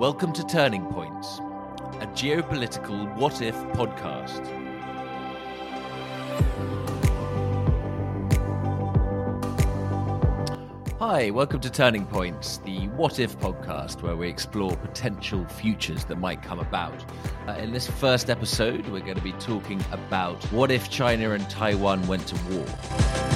Welcome to Turning Points, a geopolitical what if podcast. Hi, welcome to Turning Points, the What If podcast, where we explore potential futures that might come about. Uh, in this first episode, we're going to be talking about what if China and Taiwan went to war.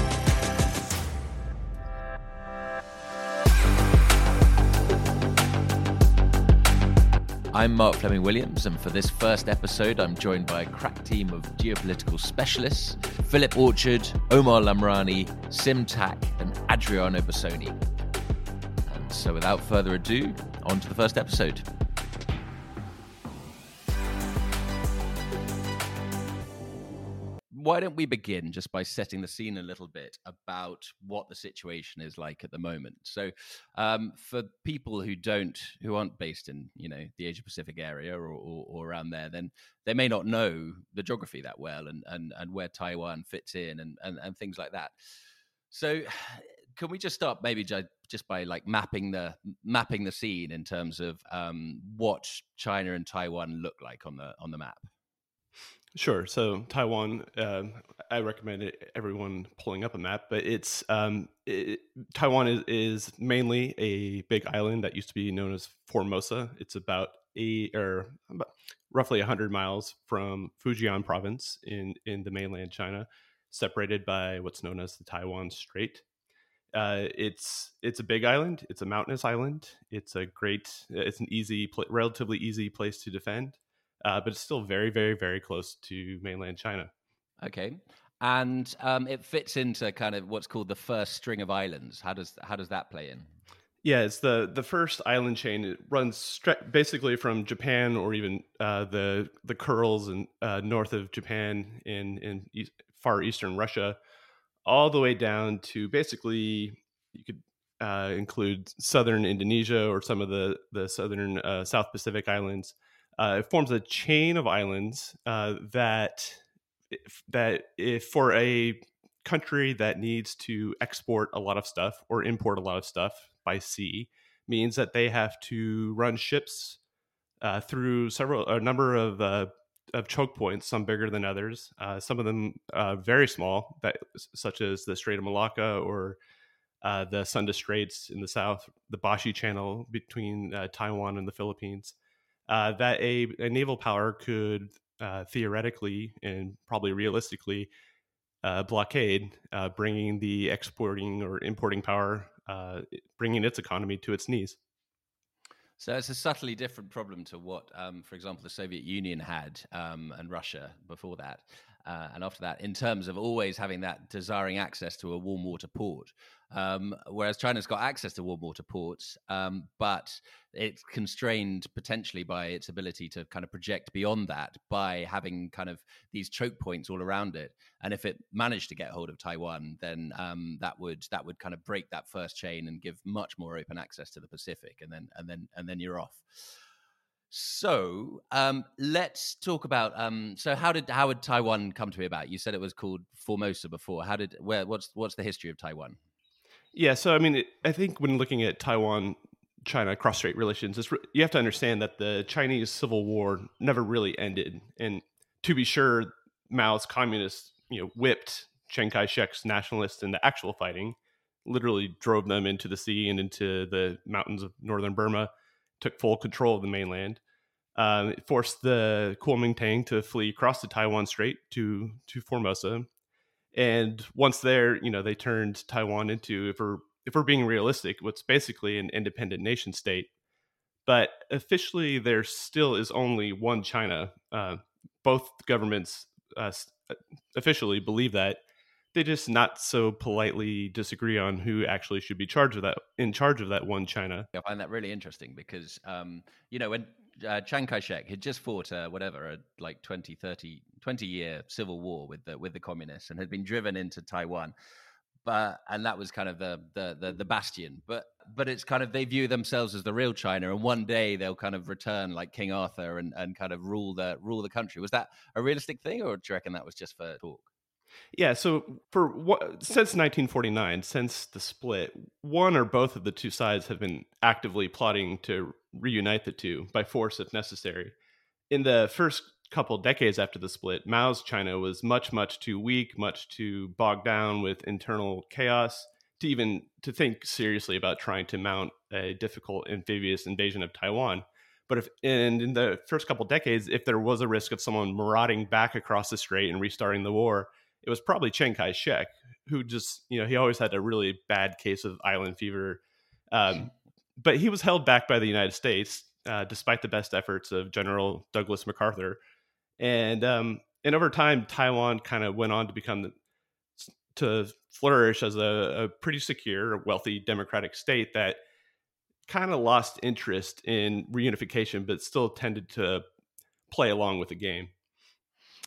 I'm Mark Fleming Williams, and for this first episode, I'm joined by a crack team of geopolitical specialists Philip Orchard, Omar Lamrani, Sim Tack, and Adriano Bosoni. And so, without further ado, on to the first episode. Why don't we begin just by setting the scene a little bit about what the situation is like at the moment? So, um, for people who don't, who aren't based in, you know, the Asia Pacific area or, or, or, around there, then they may not know the geography that well and and, and where Taiwan fits in and, and and things like that. So, can we just start maybe just by like mapping the mapping the scene in terms of um, what China and Taiwan look like on the on the map? Sure. So Taiwan, uh, I recommend everyone pulling up a map, but it's um, it, Taiwan is, is mainly a big island that used to be known as Formosa. It's about a or about roughly 100 miles from Fujian province in in the mainland China, separated by what's known as the Taiwan Strait. Uh, it's it's a big island. It's a mountainous island. It's a great. It's an easy, relatively easy place to defend uh, but it's still very, very, very close to mainland China. Okay, and um, it fits into kind of what's called the first string of islands. How does how does that play in? Yeah, it's the the first island chain. It runs stre- basically from Japan or even uh, the the Kurils and uh, north of Japan in in east, far eastern Russia, all the way down to basically you could uh, include southern Indonesia or some of the the southern uh, South Pacific islands, uh, it forms a chain of islands uh, that if, that if for a country that needs to export a lot of stuff or import a lot of stuff by sea means that they have to run ships uh, through several a number of uh, of choke points, some bigger than others, uh, some of them uh, very small, that such as the Strait of Malacca or the Sunda Straits in the south, the Bashi Channel between Taiwan and the Philippines uh, that a, a, naval power could uh, theoretically and probably realistically uh, blockade, uh, bringing the exporting or importing power, uh, bringing its economy to its knees. So it's a subtly different problem to what, um, for example, the Soviet Union had um, and Russia before that. Uh, and after that, in terms of always having that desiring access to a warm water port. Um, whereas China's got access to warm water ports, um, but it's constrained potentially by its ability to kind of project beyond that by having kind of these choke points all around it. And if it managed to get hold of Taiwan, then um, that would that would kind of break that first chain and give much more open access to the Pacific, and then and then and then you're off. So um, let's talk about. Um, so how did how did Taiwan come to be about? You said it was called Formosa before. How did where? What's what's the history of Taiwan? Yeah, so I mean, it, I think when looking at Taiwan China cross strait relations, it's, you have to understand that the Chinese Civil War never really ended, and to be sure, Mao's communists, you know, whipped Chiang Kai-shek's nationalists in the actual fighting, literally drove them into the sea and into the mountains of northern Burma, took full control of the mainland. Um, it forced the Kuomintang to flee across the Taiwan Strait to to Formosa, and once there, you know, they turned Taiwan into, if we're if we're being realistic, what's basically an independent nation state. But officially, there still is only one China. Uh, both governments uh, uh, officially believe that. They just not so politely disagree on who actually should be charged of that in charge of that one China. I find that really interesting because um, you know when uh, Chiang Kai-shek had just fought uh, whatever a like 20, 30, 20 year civil war with the with the communists and had been driven into Taiwan. But and that was kind of the, the the the bastion. But but it's kind of they view themselves as the real China, and one day they'll kind of return like King Arthur and, and kind of rule the rule the country. Was that a realistic thing, or do you reckon that was just for talk? Yeah, so for what since 1949, since the split, one or both of the two sides have been actively plotting to reunite the two by force if necessary. In the first couple decades after the split, Mao's China was much, much too weak, much too bogged down with internal chaos to even to think seriously about trying to mount a difficult amphibious invasion of Taiwan. But if and in the first couple decades, if there was a risk of someone marauding back across the strait and restarting the war, it was probably Chiang Kai-shek, who just you know he always had a really bad case of island fever. Um, but he was held back by the United States, uh, despite the best efforts of General Douglas MacArthur, and um, and over time, Taiwan kind of went on to become the, to flourish as a, a pretty secure, wealthy, democratic state that kind of lost interest in reunification, but still tended to play along with the game.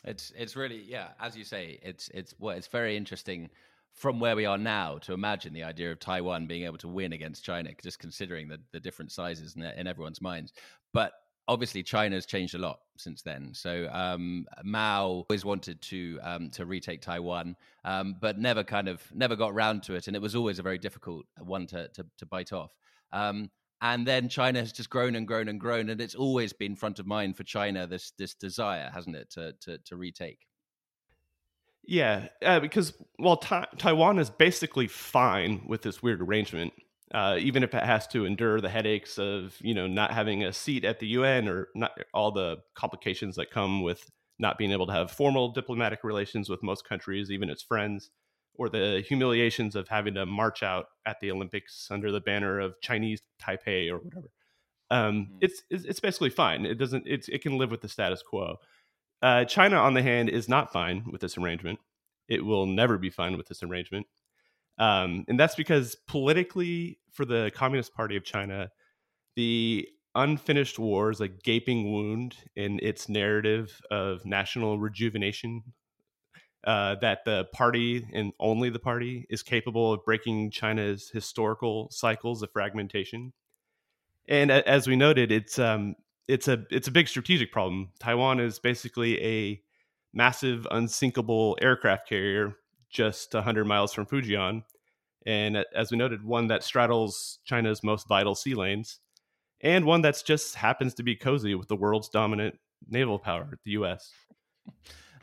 It's it's really yeah, as you say, it's it's well, it's very interesting from where we are now to imagine the idea of Taiwan being able to win against China, just considering the, the different sizes in, in everyone's minds. But obviously, China has changed a lot since then. So um, Mao always wanted to um, to retake Taiwan, um, but never kind of never got round to it, and it was always a very difficult one to to, to bite off. Um, and then China has just grown and grown and grown, and it's always been front of mind for China this this desire, hasn't it, to to, to retake? Yeah, uh, because while ta- Taiwan is basically fine with this weird arrangement, uh, even if it has to endure the headaches of you know not having a seat at the UN or not all the complications that come with not being able to have formal diplomatic relations with most countries, even its friends, or the humiliations of having to march out at the Olympics under the banner of Chinese Taipei or whatever. Um, mm-hmm. it's, it's basically fine. It doesn't. It's, it can live with the status quo. Uh, China, on the hand, is not fine with this arrangement. It will never be fine with this arrangement. Um, and that's because politically, for the Communist Party of China, the unfinished war is a gaping wound in its narrative of national rejuvenation. Uh, that the party and only the party is capable of breaking China's historical cycles of fragmentation. And as we noted, it's um, it's a it's a big strategic problem. Taiwan is basically a massive unsinkable aircraft carrier just 100 miles from Fujian, and as we noted, one that straddles China's most vital sea lanes, and one that's just happens to be cozy with the world's dominant naval power, the U.S.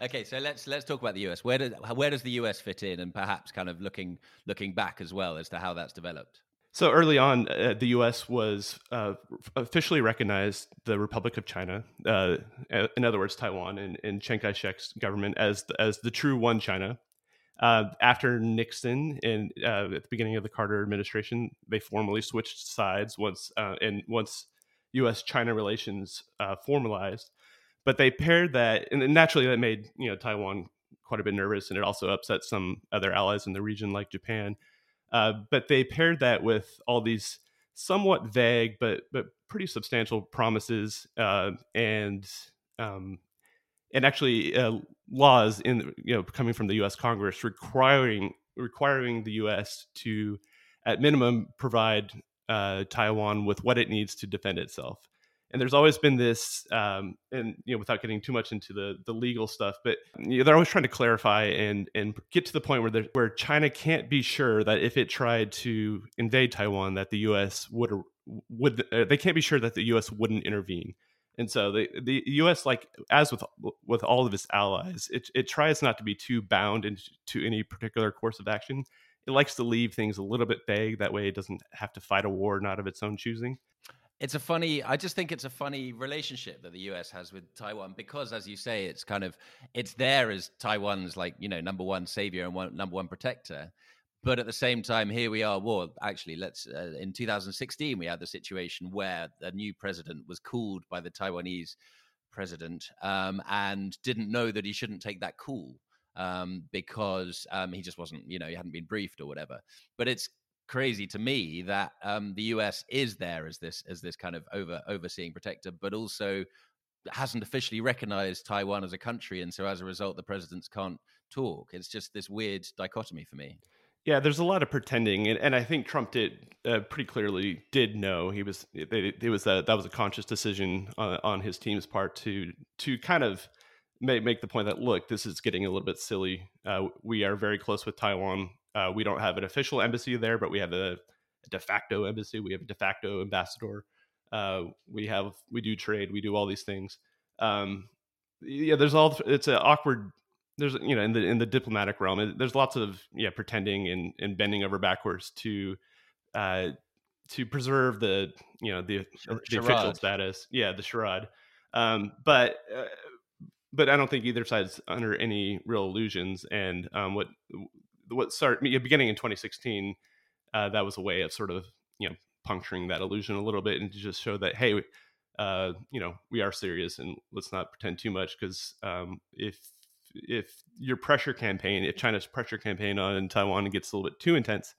Okay, so let's let's talk about the US. Where does where does the US fit in, and perhaps kind of looking looking back as well as to how that's developed. So early on, uh, the U.S. was uh, officially recognized the Republic of China, uh, in other words, Taiwan, and, and Chiang Kai-shek's government as the, as the true one China. Uh, after Nixon and uh, at the beginning of the Carter administration, they formally switched sides once uh, and once U.S.-China relations formalized. But they paired that, and naturally that made you know Taiwan quite a bit nervous, and it also upset some other allies in the region like Japan. Uh, but they paired that with all these somewhat vague but but pretty substantial promises uh, and um, and actually uh, laws in you know coming from the U.S. Congress requiring requiring the U.S. to at minimum provide uh, Taiwan with what it needs to defend itself and there's always been this um, and you know without getting too much into the the legal stuff but you know, they're always trying to clarify and and get to the point where where China can't be sure that if it tried to invade Taiwan that the US would would uh, they can't be sure that the US wouldn't intervene. And so the the US like as with with all of its allies it it tries not to be too bound into to any particular course of action. It likes to leave things a little bit vague that way it doesn't have to fight a war not of its own choosing it's a funny i just think it's a funny relationship that the us has with taiwan because as you say it's kind of it's there as taiwan's like you know number one savior and one number one protector but at the same time here we are well actually let's uh, in 2016 we had the situation where a new president was called by the taiwanese president um, and didn't know that he shouldn't take that call um, because um, he just wasn't, you know, he hadn't been briefed or whatever. But it's crazy to me that um, the US is there as this as this kind of over overseeing protector, but also hasn't officially recognized Taiwan as a country, and so as a result, the presidents can't talk. It's just this weird dichotomy for me. Yeah, there's a lot of pretending, and, and I think Trump did uh, pretty clearly did know he was it, it was a, that was a conscious decision on, on his team's part to to kind of make make the point that look, this is getting a little bit silly. Uh, we are very close with Taiwan. Uh, we don't have an official embassy there, but we have a, a, de facto embassy. We have a de facto ambassador. Uh, we have we do trade, we do all these things. Um, yeah, there's all it's an awkward. There's you know in the in the diplomatic realm, there's lots of yeah pretending and, and bending over backwards to uh, to preserve the you know the, the official status. Yeah, the charade. Um, but uh, but I don't think either side's under any real illusions. And um, what what started beginning in 2016, uh, that was a way of sort of you know puncturing that illusion a little bit and to just show that hey, uh, you know we are serious and let's not pretend too much because um, if if your pressure campaign, if China's pressure campaign on Taiwan gets a little bit too intense,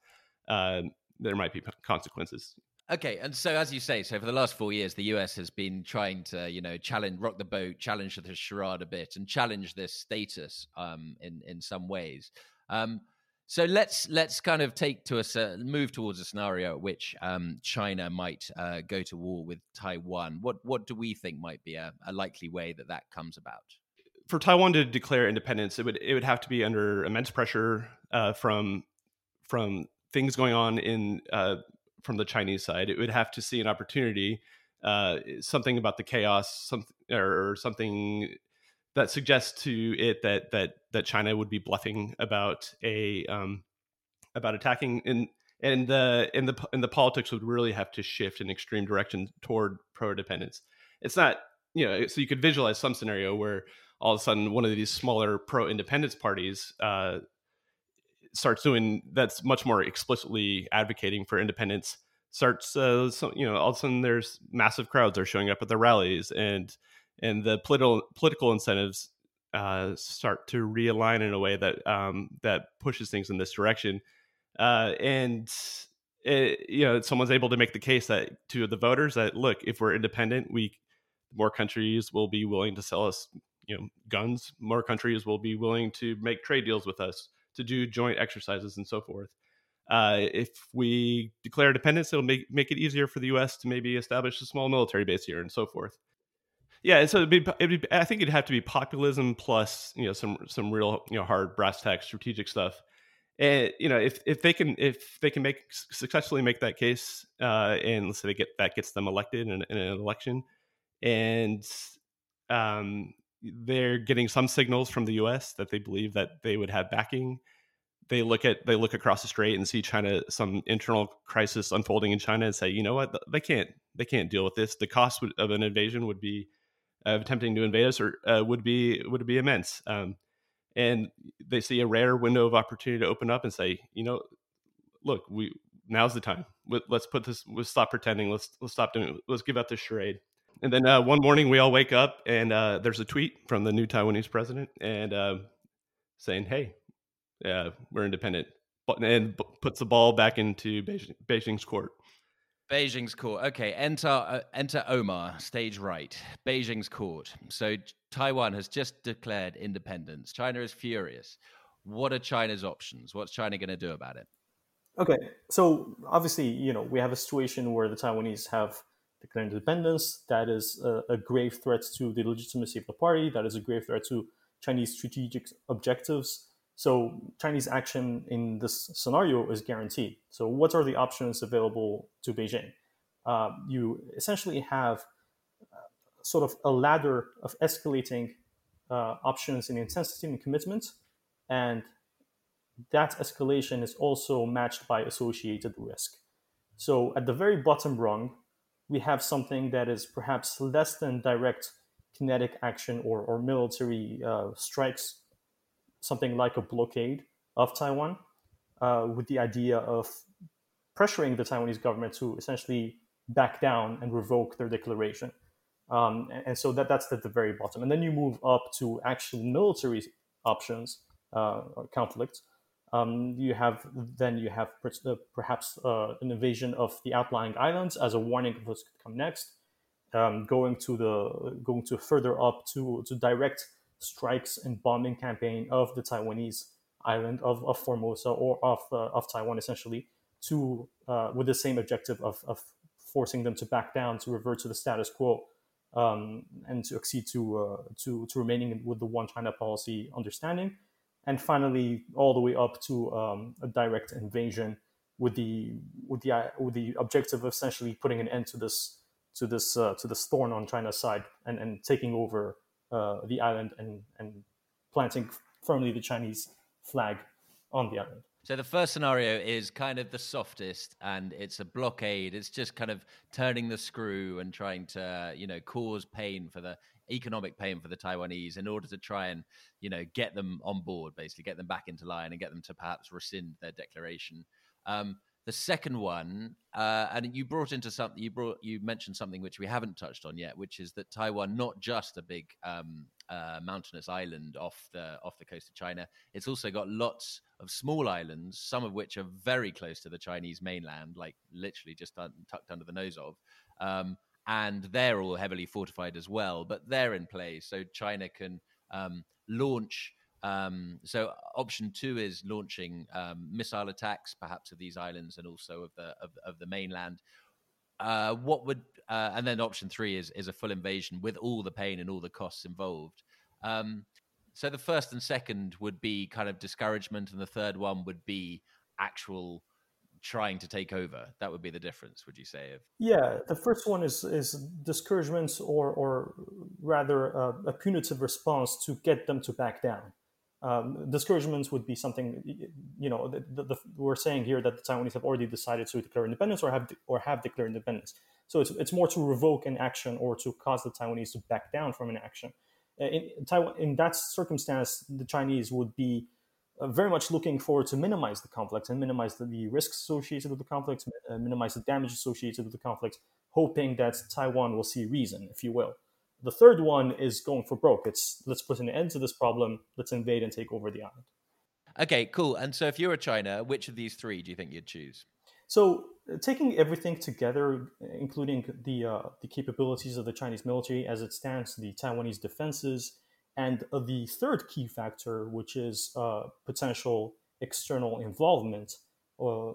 uh, there might be consequences. Okay, and so as you say, so for the last four years, the US has been trying to, you know, challenge, rock the boat, challenge the charade a bit, and challenge this status um, in in some ways. Um, so let's let's kind of take to a move towards a scenario at which um, China might uh, go to war with Taiwan. What what do we think might be a, a likely way that that comes about? For Taiwan to declare independence, it would it would have to be under immense pressure uh, from from things going on in uh, from the Chinese side. It would have to see an opportunity, uh, something about the chaos, something or, something that suggests to it that that that China would be bluffing about a um, about attacking and and the and the and the politics would really have to shift in extreme direction toward pro independence. It's not you know so you could visualize some scenario where all of a sudden one of these smaller pro independence parties uh, starts doing that's much more explicitly advocating for independence starts uh, so, you know all of a sudden there's massive crowds are showing up at the rallies and and the political political incentives uh, start to realign in a way that um, that pushes things in this direction uh, and it, you know someone's able to make the case that to the voters that look if we're independent we more countries will be willing to sell us you know guns more countries will be willing to make trade deals with us to do joint exercises and so forth. Uh, if we declare independence, it'll make make it easier for the U.S. to maybe establish a small military base here and so forth. Yeah, so it'd be, it'd be, I think it'd have to be populism plus you know some some real you know hard brass tack strategic stuff. And you know if if they can if they can make successfully make that case, uh, and let's say they get that gets them elected in, in an election, and um, they're getting some signals from the U.S. that they believe that they would have backing. They look at they look across the strait and see China some internal crisis unfolding in China and say, you know what, they can't they can't deal with this. The cost of an invasion would be of attempting to invade us or uh, would be would be immense. Um, and they see a rare window of opportunity to open up and say, you know, look, we now's the time. Let's put this. Let's stop pretending. Let's let's stop doing. Let's give up this charade. And then uh, one morning we all wake up and uh, there's a tweet from the new Taiwanese president and uh, saying, "Hey, yeah, we're independent," and puts the ball back into Beijing's court. Beijing's court. Okay, enter uh, enter Omar, stage right. Beijing's court. So Taiwan has just declared independence. China is furious. What are China's options? What's China going to do about it? Okay, so obviously, you know, we have a situation where the Taiwanese have declared independence. That is a, a, grave threat to the legitimacy of the party. That is a grave threat to Chinese strategic objectives. So Chinese action in this scenario is guaranteed. So what are the options available to Beijing? Uh, you essentially have uh, sort of a ladder of escalating uh, options in intensity and commitment, and that escalation is also matched by associated risk. So at the very bottom rung, we have something that is perhaps less than direct kinetic action or, or military uh, strikes, something like a blockade of Taiwan, uh, with the idea of pressuring the Taiwanese government to essentially back down and revoke their declaration. Um, and, and, so that, that's at the very bottom. And then you move up to actual military options, uh, conflicts, um, you have then you have uh, perhaps uh, an invasion of the outlying islands as a warning of what's to come next. Um, going to the going to further up to to direct strikes and bombing campaign of the Taiwanese island of, of Formosa or of uh, of Taiwan essentially to uh, with the same objective of, of forcing them to back down to revert to the status quo um, and to accede to uh, to to remaining with the one China policy understanding. And finally all the way up to um, a direct invasion with the with the with the objective of essentially putting an end to this to this uh, to this thorn on China's side and, and taking over uh, the island and, and planting firmly the Chinese flag on the island. So the first scenario is kind of the softest, and it's a blockade. It's just kind of turning the screw and trying to, you know, cause pain for the economic pain for the Taiwanese in order to try and, you know, get them on board, basically get them back into line and get them to perhaps rescind their declaration. Um, the second one, uh, and you brought into something, you brought, you mentioned something which we haven't touched on yet, which is that Taiwan, not just a big um, uh, mountainous island off the off the coast of China, it's also got lots of small islands, some of which are very close to the Chinese mainland, like literally just un- tucked under the nose of. Um, and they're all heavily fortified as well, but they're in place. So China can um, launch um, so option two is launching um, missile attacks, perhaps of these islands and also of the of, of the mainland. Uh, what would uh, and then option three is is a full invasion with all the pain and all the costs involved. Um, so the first and second would be kind of discouragement, and the third one would be actual trying to take over. That would be the difference, would you say? Of yeah, the first one is is discouragement, or or rather a, a punitive response to get them to back down. Um, discouragements would be something, you know, the, the, the, we're saying here that the Taiwanese have already decided to declare independence or have de- or have declared independence. So it's, it's more to revoke an action or to cause the Taiwanese to back down from an action. Uh, in, Taiwan, in that circumstance, the Chinese would be uh, very much looking forward to minimize the conflict and minimize the, the risks associated with the conflict, uh, minimize the damage associated with the conflict, hoping that Taiwan will see reason, if you will. The third one is going for broke. It's let's put an end to this problem. Let's invade and take over the island. Okay, cool. And so, if you were China, which of these three do you think you'd choose? So, uh, taking everything together, including the uh, the capabilities of the Chinese military as it stands, the Taiwanese defenses, and uh, the third key factor, which is uh, potential external involvement, uh,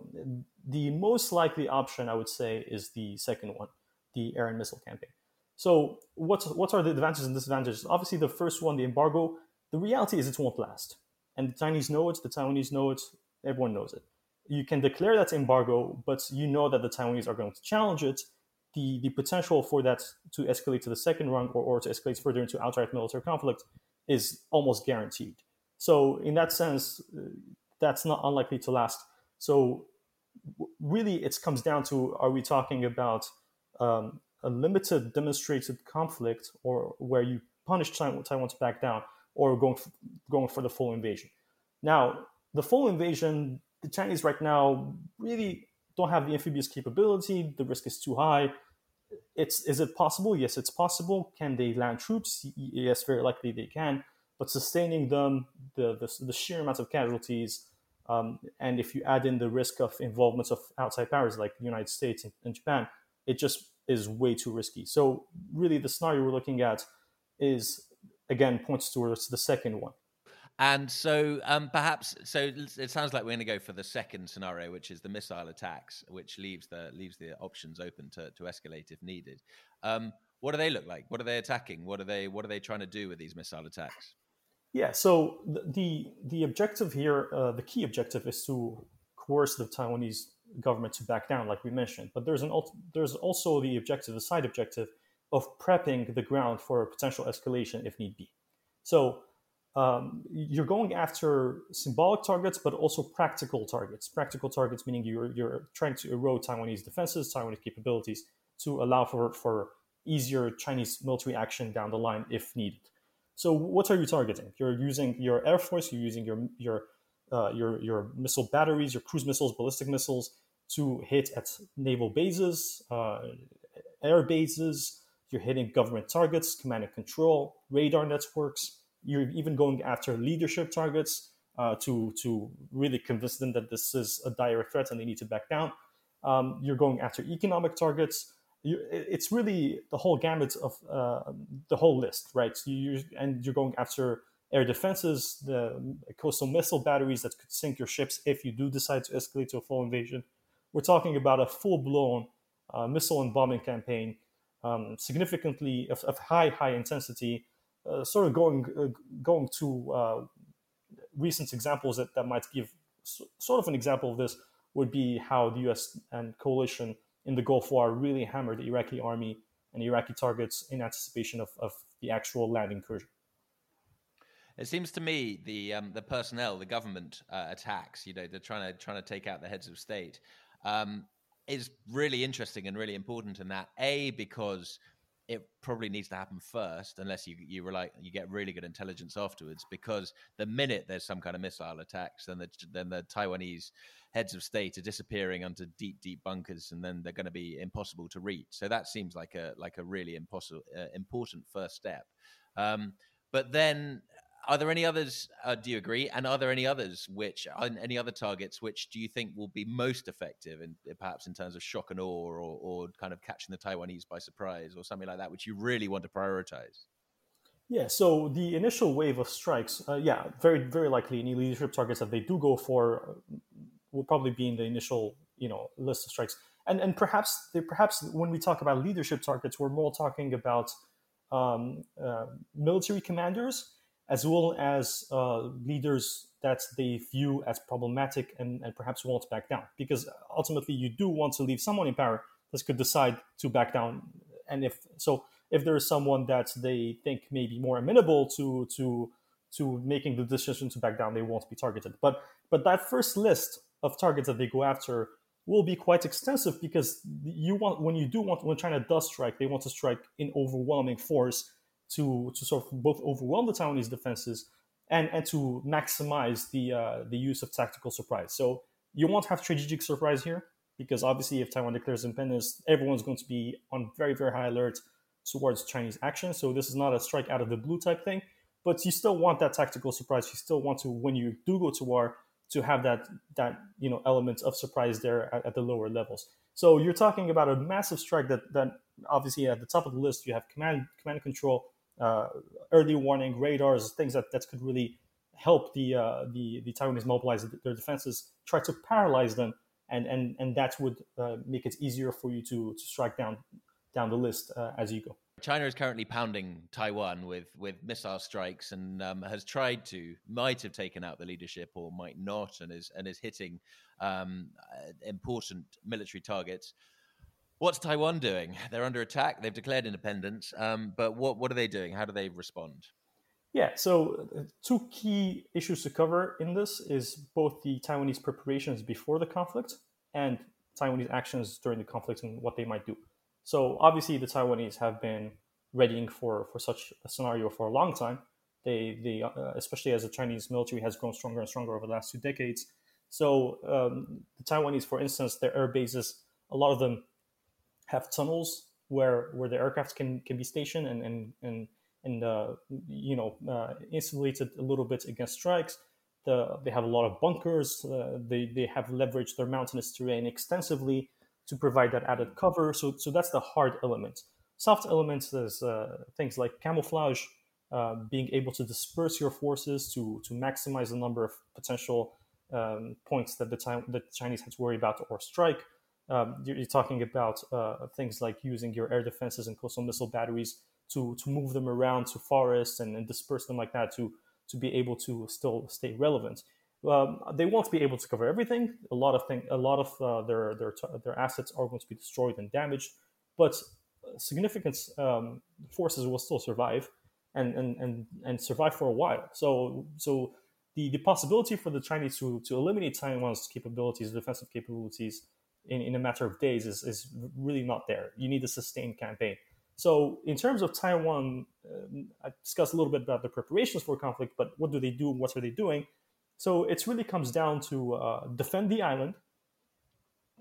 the most likely option, I would say, is the second one, the air and missile campaign. So what's what are the advantages and disadvantages? Obviously, the first one, the embargo. The reality is it won't last, and the Chinese know it. The Taiwanese know it. Everyone knows it. You can declare that embargo, but you know that the Taiwanese are going to challenge it. The the potential for that to escalate to the second rung or, or to escalate further into outright military conflict is almost guaranteed. So in that sense, uh, that's not unlikely to last. So really, it comes down to: Are we talking about um, a limited demonstrated conflict or where you punish Taiwan, to back down or going for, going for the full invasion. Now, the full invasion, the Chinese right now really don't have the amphibious capability. The risk is too high. It's is it possible? Yes, it's possible. Can they land troops? Yes, very likely they can. But sustaining them, the the, the sheer amount of casualties, um, and if you add in the risk of involvement of outside powers like the United States and, and Japan, it just is way too risky. So really, the scenario we're looking at is again points towards the second one. And so, um, perhaps, so it sounds like we're going to go for the second scenario, which is the missile attacks, which leaves the leaves the options open to, to escalate if needed. Um, what do they look like? What are they attacking? What are they What are they trying to do with these missile attacks? Yeah, so the the objective here, uh, the key objective, is to coerce the Taiwanese government to back down, like we mentioned. But there's an there's also the objective, the side objective of prepping the ground for a potential escalation if need be. So um, you're going after symbolic targets, but also practical targets. Practical targets meaning you're you're trying to erode Taiwanese defenses, Taiwanese capabilities to allow for for easier Chinese military action down the line if needed. So what are you targeting? You're using your air force, you're using your your uh, your your missile batteries, your cruise missiles, ballistic missiles, to hit at naval bases, uh, air bases. You're hitting government targets, command and control, radar networks. You're even going after leadership targets uh, to to really convince them that this is a dire threat and they need to back down. Um, you're going after economic targets. You, it's really the whole gamut of uh, the whole list, right? You, and you're going after air defenses, the coastal missile batteries that could sink your ships if you do decide to escalate to a full invasion we're talking about a full-blown uh, missile and bombing campaign, um, significantly of, of, high, high intensity, uh, sort of going uh, going to uh, recent examples that, that might give sort of an example of this would be how the U.S. and coalition in the Gulf War really hammered the Iraqi army and Iraqi targets in anticipation of, of the actual land incursion. It seems to me the um, the personnel, the government uh, attacks, you know, they're trying to trying to take out the heads of state, um, is really interesting and really important in that a because it probably needs to happen first, unless you you rely you get really good intelligence afterwards. Because the minute there's some kind of missile attacks, then the then the Taiwanese heads of state are disappearing under deep deep bunkers, and then they're going to be impossible to reach. So that seems like a like a really impossible uh, important first step. Um, but then are there any others? Uh, do you agree? And are there any others which, any other targets which do you think will be most effective, in perhaps in terms of shock and awe, or, or kind of catching the Taiwanese by surprise, or something like that, which you really want to prioritize? Yeah. So the initial wave of strikes, uh, yeah, very very likely any leadership targets that they do go for uh, will probably be in the initial you know list of strikes. And and perhaps they, perhaps when we talk about leadership targets, we're more talking about um, uh, military commanders as well as uh, leaders that they view as problematic and, and perhaps won't back down. Because ultimately, you do want to leave someone in power that could decide to back down. And if so, if there is someone that they think may be more amenable to to to making the decision to back down, they won't be targeted. But but that first list of targets that they go after will be quite extensive because you want when you do want when China does strike, they want to strike in overwhelming force to to sort of both overwhelm the Taiwanese defenses and and to maximize the uh, the use of tactical surprise. So you won't have strategic surprise here because obviously if Taiwan declares independence, everyone's going to be on very very high alert towards Chinese action. So this is not a strike out of the blue type thing, but you still want that tactical surprise. You still want to when you do go to war to have that that you know element of surprise there at, at the lower levels. So you're talking about a massive strike that that obviously at the top of the list you have command command control uh, early warning radars, things that, that could really help the, uh, the, the Taiwanese mobilize their defenses, try to paralyze them, and, and, and that would uh, make it easier for you to, to strike down, down the list uh, as you go. China is currently pounding Taiwan with, with missile strikes and um, has tried to, might have taken out the leadership or might not, and is, and is hitting um, uh, important military targets. What's Taiwan doing? They're under attack. They've declared independence. Um, but what, what are they doing? How do they respond? Yeah, so uh, two key issues to cover in this is both the Taiwanese preparations before the conflict and Taiwanese actions during the conflict and what they might do. So obviously, the Taiwanese have been readying for, for such a scenario for a long time. They, they uh, especially as the Chinese military has grown stronger and stronger over the last two decades. So um, the Taiwanese, for instance, their air bases, a lot of them have tunnels where where the aircraft can can be stationed and and and and uh, you know uh, insulated a little bit against strikes. The, they have a lot of bunkers. Uh, they they have leveraged their mountainous terrain extensively to provide that added cover. So so that's the hard element. Soft elements is uh, things like camouflage, uh, being able to disperse your forces to to maximize the number of potential um, points that the time the Chinese had to worry about or strike um, you're, you're, talking about uh, things like using your air defenses and coastal missile batteries to, to move them around to forests and, and disperse them like that to, to be able to still stay relevant. Um, they won't be able to cover everything. A lot of thing, a lot of uh, their their their assets are going to be destroyed and damaged, but significant um, forces will still survive and, and and and survive for a while. So so the, the possibility for the Chinese to, to eliminate Taiwan's capabilities, defensive capabilities, in, in a matter of days is, is really not there. You need a sustained campaign. So, in terms of Taiwan, uh, I discussed a little bit about the preparations for conflict, but what do they do? What are they doing? So, it really comes down to uh, defend the island.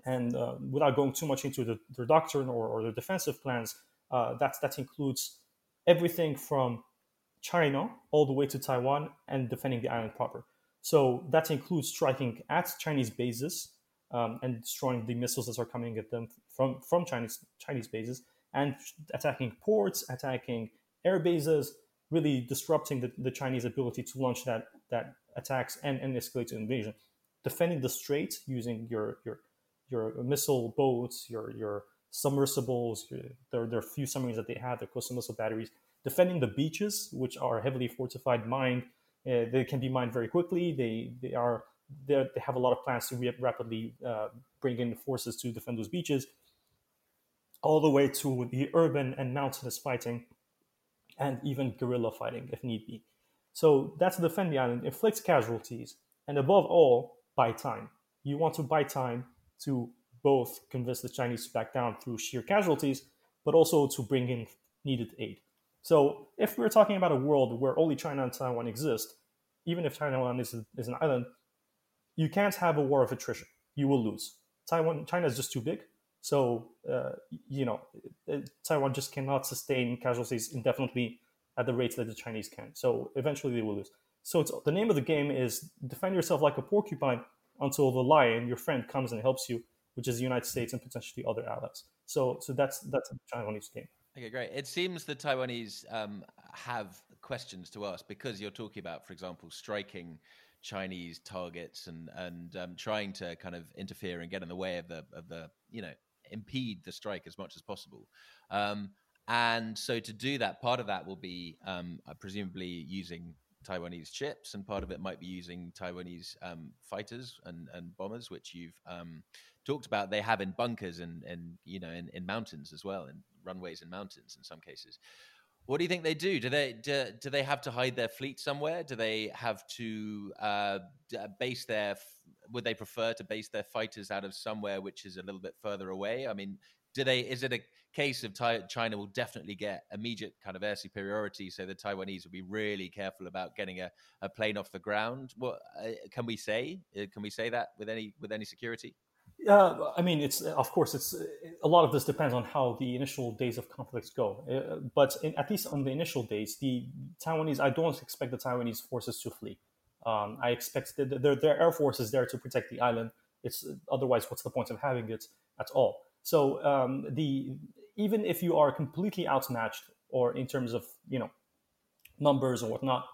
And uh, without going too much into the, their doctrine or, or their defensive plans, uh, that, that includes everything from China all the way to Taiwan and defending the island proper. So, that includes striking at Chinese bases um, and destroying the missiles that are coming at them from from Chinese Chinese bases and attacking ports, attacking air bases, really disrupting the, the Chinese ability to launch that that attacks and, and escalate to invasion. Defending the strait using your your your missile boats, your your submersibles, your, there, there are few submarines that they have, their coastal missile batteries. Defending the beaches, which are heavily fortified, mined. Uh, they can be mined very quickly. They they are they have a lot of plans to rapidly uh, bring in forces to defend those beaches. all the way to the urban and mountainous fighting, and even guerrilla fighting if need be. So that's to defend the island, inflict casualties, and above all, buy time. You want to buy time to both convince the Chinese to back down through sheer casualties, but also to bring in needed aid. So if we're talking about a world where only China and Taiwan exist, even if Taiwan is, is an island, you can't have a war of attrition. You will lose. Taiwan, China is just too big. So, uh, you know, Taiwan just cannot sustain casualties indefinitely at the rates that the Chinese can. So eventually they will lose. So the name of the game is defend yourself like a porcupine until the lion, your friend, comes and helps you, which is the United States and potentially other allies. So, so that's that's Taiwanese game. Okay, great. It seems the Taiwanese um, have questions to ask because you're talking about, for example, striking Chinese targets and and um, trying to kind of interfere and get in the way of the of the you know impede the strike as much as possible. Um, and so to do that, part of that will be um, uh, presumably using Taiwanese chips, and part of it might be using Taiwanese um, fighters and, and bombers, which you've um, talked about. They have in bunkers and, and you know in, in mountains as well, in runways and mountains in some cases. What do you think they do? Do they do, do they have to hide their fleet somewhere? Do they have to uh, uh base their? Would they prefer to base their fighters out of somewhere which is a little bit further away? I mean, do they? Is it a case of China will definitely get immediate kind of air superiority, so the Taiwanese will be really careful about getting a, a plane off the ground? What uh, can we say? Uh, can we say that with any with any security? Yeah, I mean, it's of course it's a lot of this depends on how the initial days of conflicts go. Uh, but in, at least on the initial days, the Taiwanese, I don't expect the Taiwanese forces to flee. Um, I expect that their, their air force is there to protect the island. It's otherwise, what's the point of having it at all? So um, the even if you are completely outmatched or in terms of you know numbers or whatnot,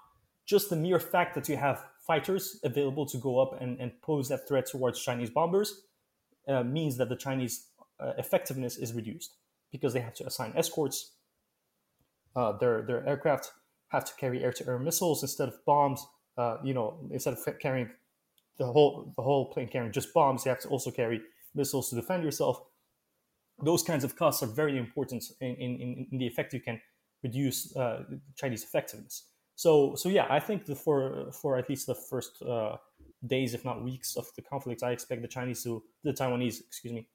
just the mere fact that you have fighters available to go up and, and pose that threat towards Chinese bombers uh, means that the Chinese uh, effectiveness is reduced because they have to assign escorts. Uh, their their aircraft have to carry air-to-air missiles instead of bombs. Uh, you know, instead of carrying the whole the whole plane carrying just bombs, you have to also carry missiles to defend yourself those kinds of costs are very important in, in, in the effect you can reduce uh, Chinese effectiveness. So, so yeah, I think for for at least the first days, if not weeks, of the conflict, I expect the Chinese to the Taiwanese, excuse me,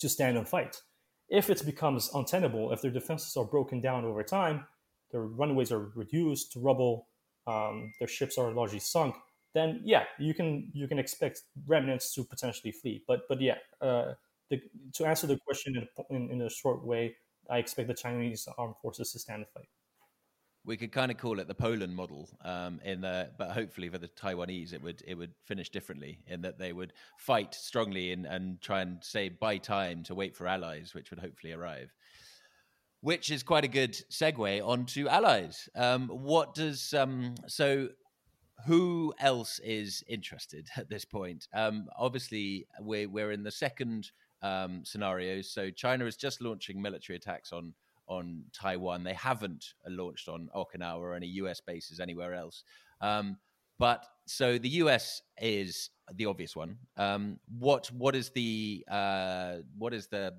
to stand and fight. If it becomes untenable, if their defenses are broken down over time, their runways are reduced to rubble, um, their ships are largely sunk, then yeah, you can you can expect remnants to potentially flee. But but yeah, uh, the, to answer the question in, in, in, a short way, I expect the Chinese armed forces to stand and fight. We could kind of call it the Poland model, um, in the, but hopefully for the Taiwanese, it would it would finish differently in that they would fight strongly and, and try and say buy time to wait for allies, which would hopefully arrive. Which is quite a good segue onto allies. Um, what does um, so? Who else is interested at this point? Um, obviously, we're we're in the second um, scenarios. So China is just launching military attacks on on Taiwan. They haven't launched on Okinawa or any US bases anywhere else. Um, but so the US is the obvious one. Um, what what is the uh, what is the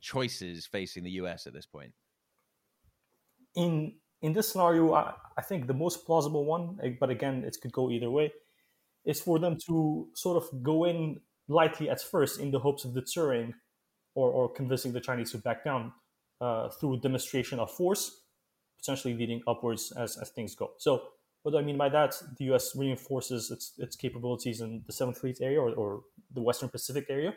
choices facing the US at this point? In in this scenario, I, I think the most plausible one, eh, but again, it could go either way, is for them to sort of go in lightly at first in the hopes of deterring or, or convincing the Chinese to back down uh, through demonstration of force, potentially leading upwards as, as things go. So, what do I mean by that? The US reinforces its, its capabilities in the Seventh Fleet area or, or the Western Pacific area.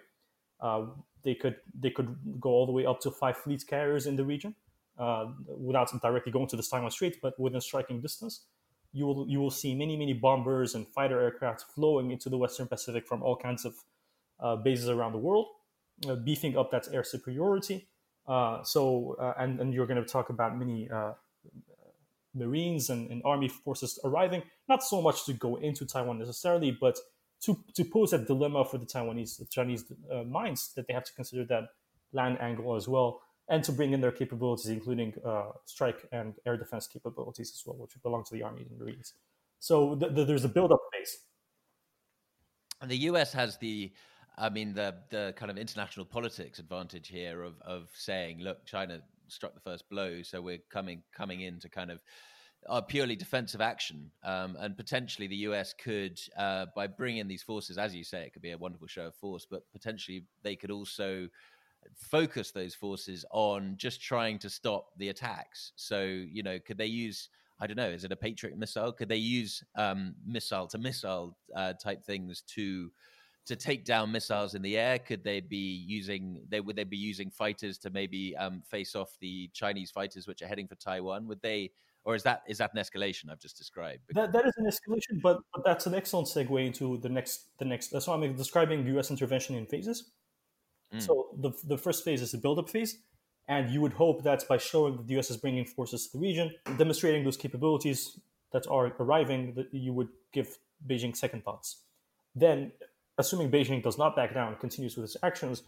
Uh, they could they could go all the way up to five fleet carriers in the region uh, without directly going to the Taiwan Strait, but within striking distance you will you will see many many bombers and fighter aircraft flowing into the Western Pacific from all kinds of uh, bases around the world, uh, beefing up that air superiority. Uh, so, uh, and, and you're going to talk about many uh, Marines and, and, Army forces arriving, not so much to go into Taiwan necessarily, but to, to pose a dilemma for the Taiwanese, the Chinese minds that they have to consider that land angle as well, and to bring in their capabilities, including strike and air defense capabilities as well, which belong to the Army and Marines. So th- th- there's a build-up phase. The U.S. has the I mean, the the kind of international politics advantage here of of saying, look, China struck the first blow, so we're coming coming in to kind of uh, purely defensive action, um, and potentially the US could, uh, by bringing these forces, as you say, it could be a wonderful show of force, but potentially they could also focus those forces on just trying to stop the attacks. So, you know, could they use I don't know, is it a Patriot missile? Could they use um, missile to missile uh, type things to to take down missiles in the air? Could they be using they would they be using fighters to maybe um, face off the Chinese fighters which are heading for Taiwan? Would they or is that is that an escalation I've just described? That, that is an escalation, but, but that's an excellent segue into the next the next. That's why I'm describing U.S. intervention in phases. Mm. So the the first phase is the build-up phase, and you would hope that by showing that the U.S. is bringing forces to the region, demonstrating those capabilities that are arriving, that you would give Beijing second thoughts. Then, assuming Beijing does not back down, and continues with its actions,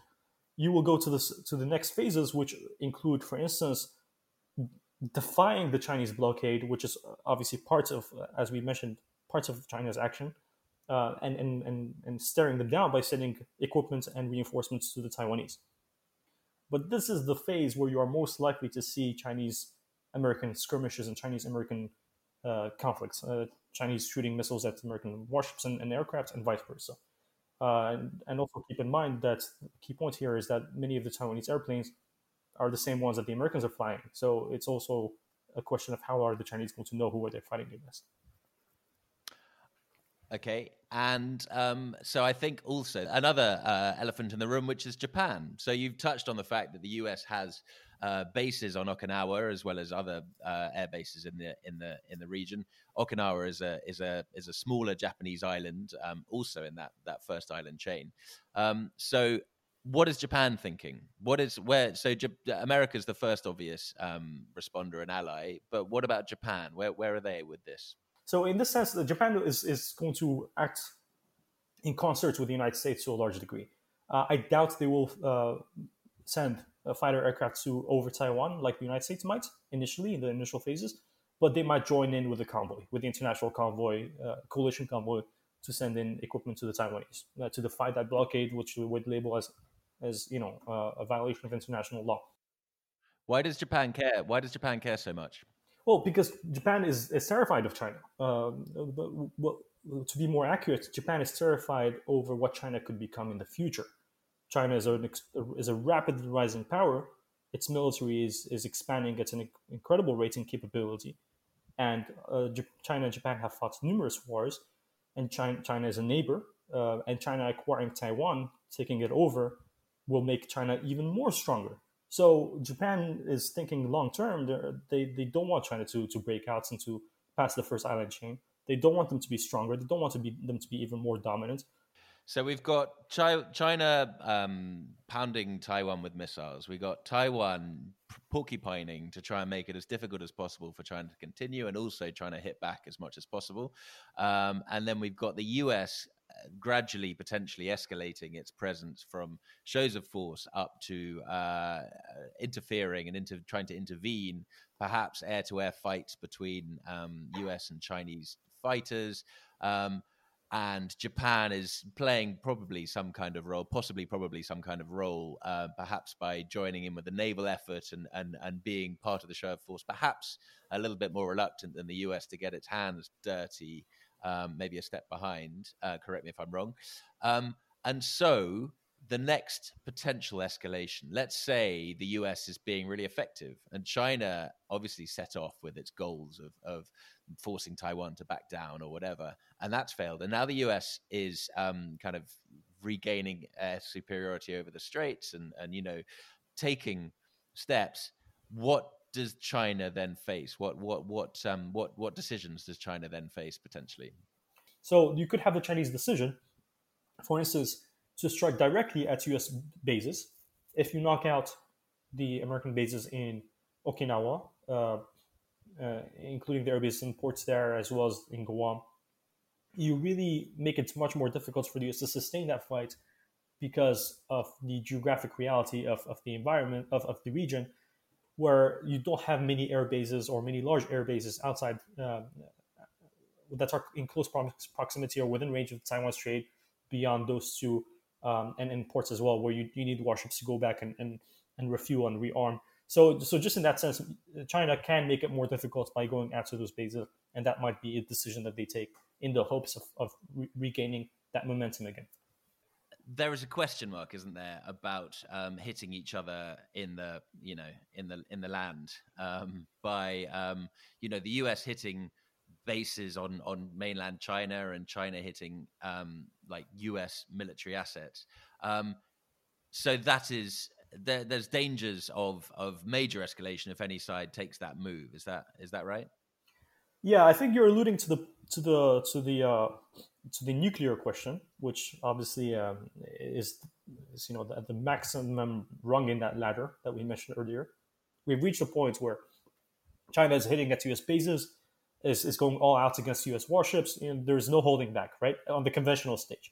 you will go to the to the next phases, which include, for instance, defying the Chinese blockade, which is obviously part of, as we mentioned, parts of China's action, uh, and, and, and, and staring them down by sending equipment and reinforcements to the Taiwanese. But this is the phase where you are most likely to see Chinese American skirmishes and Chinese American uh, conflicts, uh, Chinese shooting missiles at American warships and, and aircraft, and vice versa. Uh, and, and, also keep in mind that the key point here is that many of the Taiwanese airplanes are the same ones that the Americans are flying. So it's also a question of how are the Chinese going to know who are they fighting against. Okay, and um, so I think also another uh, elephant in the room, which is Japan. So you've touched on the fact that the U.S. has uh, bases on Okinawa as well as other uh, air bases in the in the in the region. Okinawa is a is a is a smaller Japanese island, um, also in that that first island chain. Um, so what is Japan thinking? What is where? So J- America is the first obvious um, responder and ally, but what about Japan? Where where are they with this? So in this sense, Japan is, is going to act in concert with the United States to a large degree. Uh, I doubt they will uh, send a fighter aircraft to over Taiwan like the United States might initially in the initial phases, but they might join in with the convoy, with the international convoy, uh, coalition convoy, to send in equipment to the Taiwanese uh, to defy that blockade, which we would label as, as you know, uh, a violation of international law. Why does Japan care? Why does Japan care so much? Well, because Japan is, is terrified of China. Um, but, well, to be more accurate, Japan is terrified over what China could become in the future. China is, an, is a rapidly rising power. Its military is, is expanding at an incredible rate and capability. And uh, China and Japan have fought numerous wars, and China, China is a neighbor. Uh, and China acquiring Taiwan, taking it over, will make China even more stronger. So Japan is thinking long term. They they don't want China to to break out and to pass the first island chain. They don't want them to be stronger. They don't want to be them to be even more dominant. So we've got China um, pounding Taiwan with missiles. We got Taiwan porcupining to try and make it as difficult as possible for China to continue, and also trying to hit back as much as possible. Um, and then we've got the U.S gradually potentially escalating its presence from shows of force up to uh, interfering and into trying to intervene, perhaps air to air fights between um, US and Chinese fighters. Um, and Japan is playing probably some kind of role, possibly probably some kind of role, uh, perhaps by joining in with the naval effort and, and and being part of the show of force, perhaps a little bit more reluctant than the US to get its hands dirty um, maybe a step behind. Uh, correct me if I'm wrong. Um, and so the next potential escalation, let's say the US is being really effective and China obviously set off with its goals of, of forcing Taiwan to back down or whatever, and that's failed. And now the US is um, kind of regaining air superiority over the straits and, and, you know, taking steps. What does China then face? What what what um what what decisions does China then face potentially? So you could have the Chinese decision, for instance, to strike directly at U.S. bases. If you knock out the American bases in Okinawa, uh, uh, including the air bases and ports there, as well as in Guam, you really make it much more difficult for the U.S. to sustain that fight because of the geographic reality of, of the environment of, of the region where you don't have many air bases or many large air bases outside uh, that are in close proximity or within range of the Taiwan Strait beyond those two um, and in ports as well, where you, you need warships to go back and, and, and refuel and rearm. So, so just in that sense, China can make it more difficult by going after those bases, and that might be a decision that they take in the hopes of, of re- regaining that momentum again. There is a question mark, isn't there, about um, hitting each other in the you know in the in the land um, by um, you know the US hitting bases on on mainland China and China hitting um, like U.S. military assets. Um, so that is there, there's dangers of of major escalation if any side takes that move. Is that is that right? Yeah, I think you're alluding to the to the to the uh, to the nuclear question, which obviously um, is, is you know the, the maximum rung in that ladder that we mentioned earlier. We've reached a point where China is hitting at U.S. bases is, is going all out against U.S. warships, and there's no holding back, right, on the conventional stage.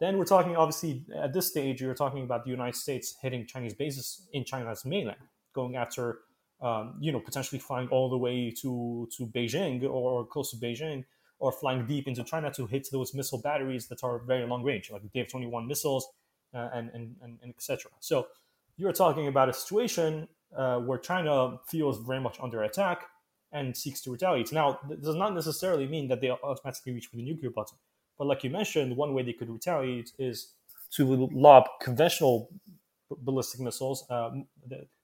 Then we're talking, obviously, at this stage, you're talking about the United States hitting Chinese bases in China's mainland, going after, um, you know, potentially flying all the way to to Beijing or close to Beijing, or flying deep into China to hit those missile batteries that are very long range, like the DF-21 missiles, uh, and, and, and, and etc. So you're talking about a situation uh, where China feels very much under attack and seeks to retaliate. Now, this does not necessarily mean that they automatically reach for the nuclear button. But like you mentioned, one way they could retaliate is to lob conventional ballistic missiles. Um,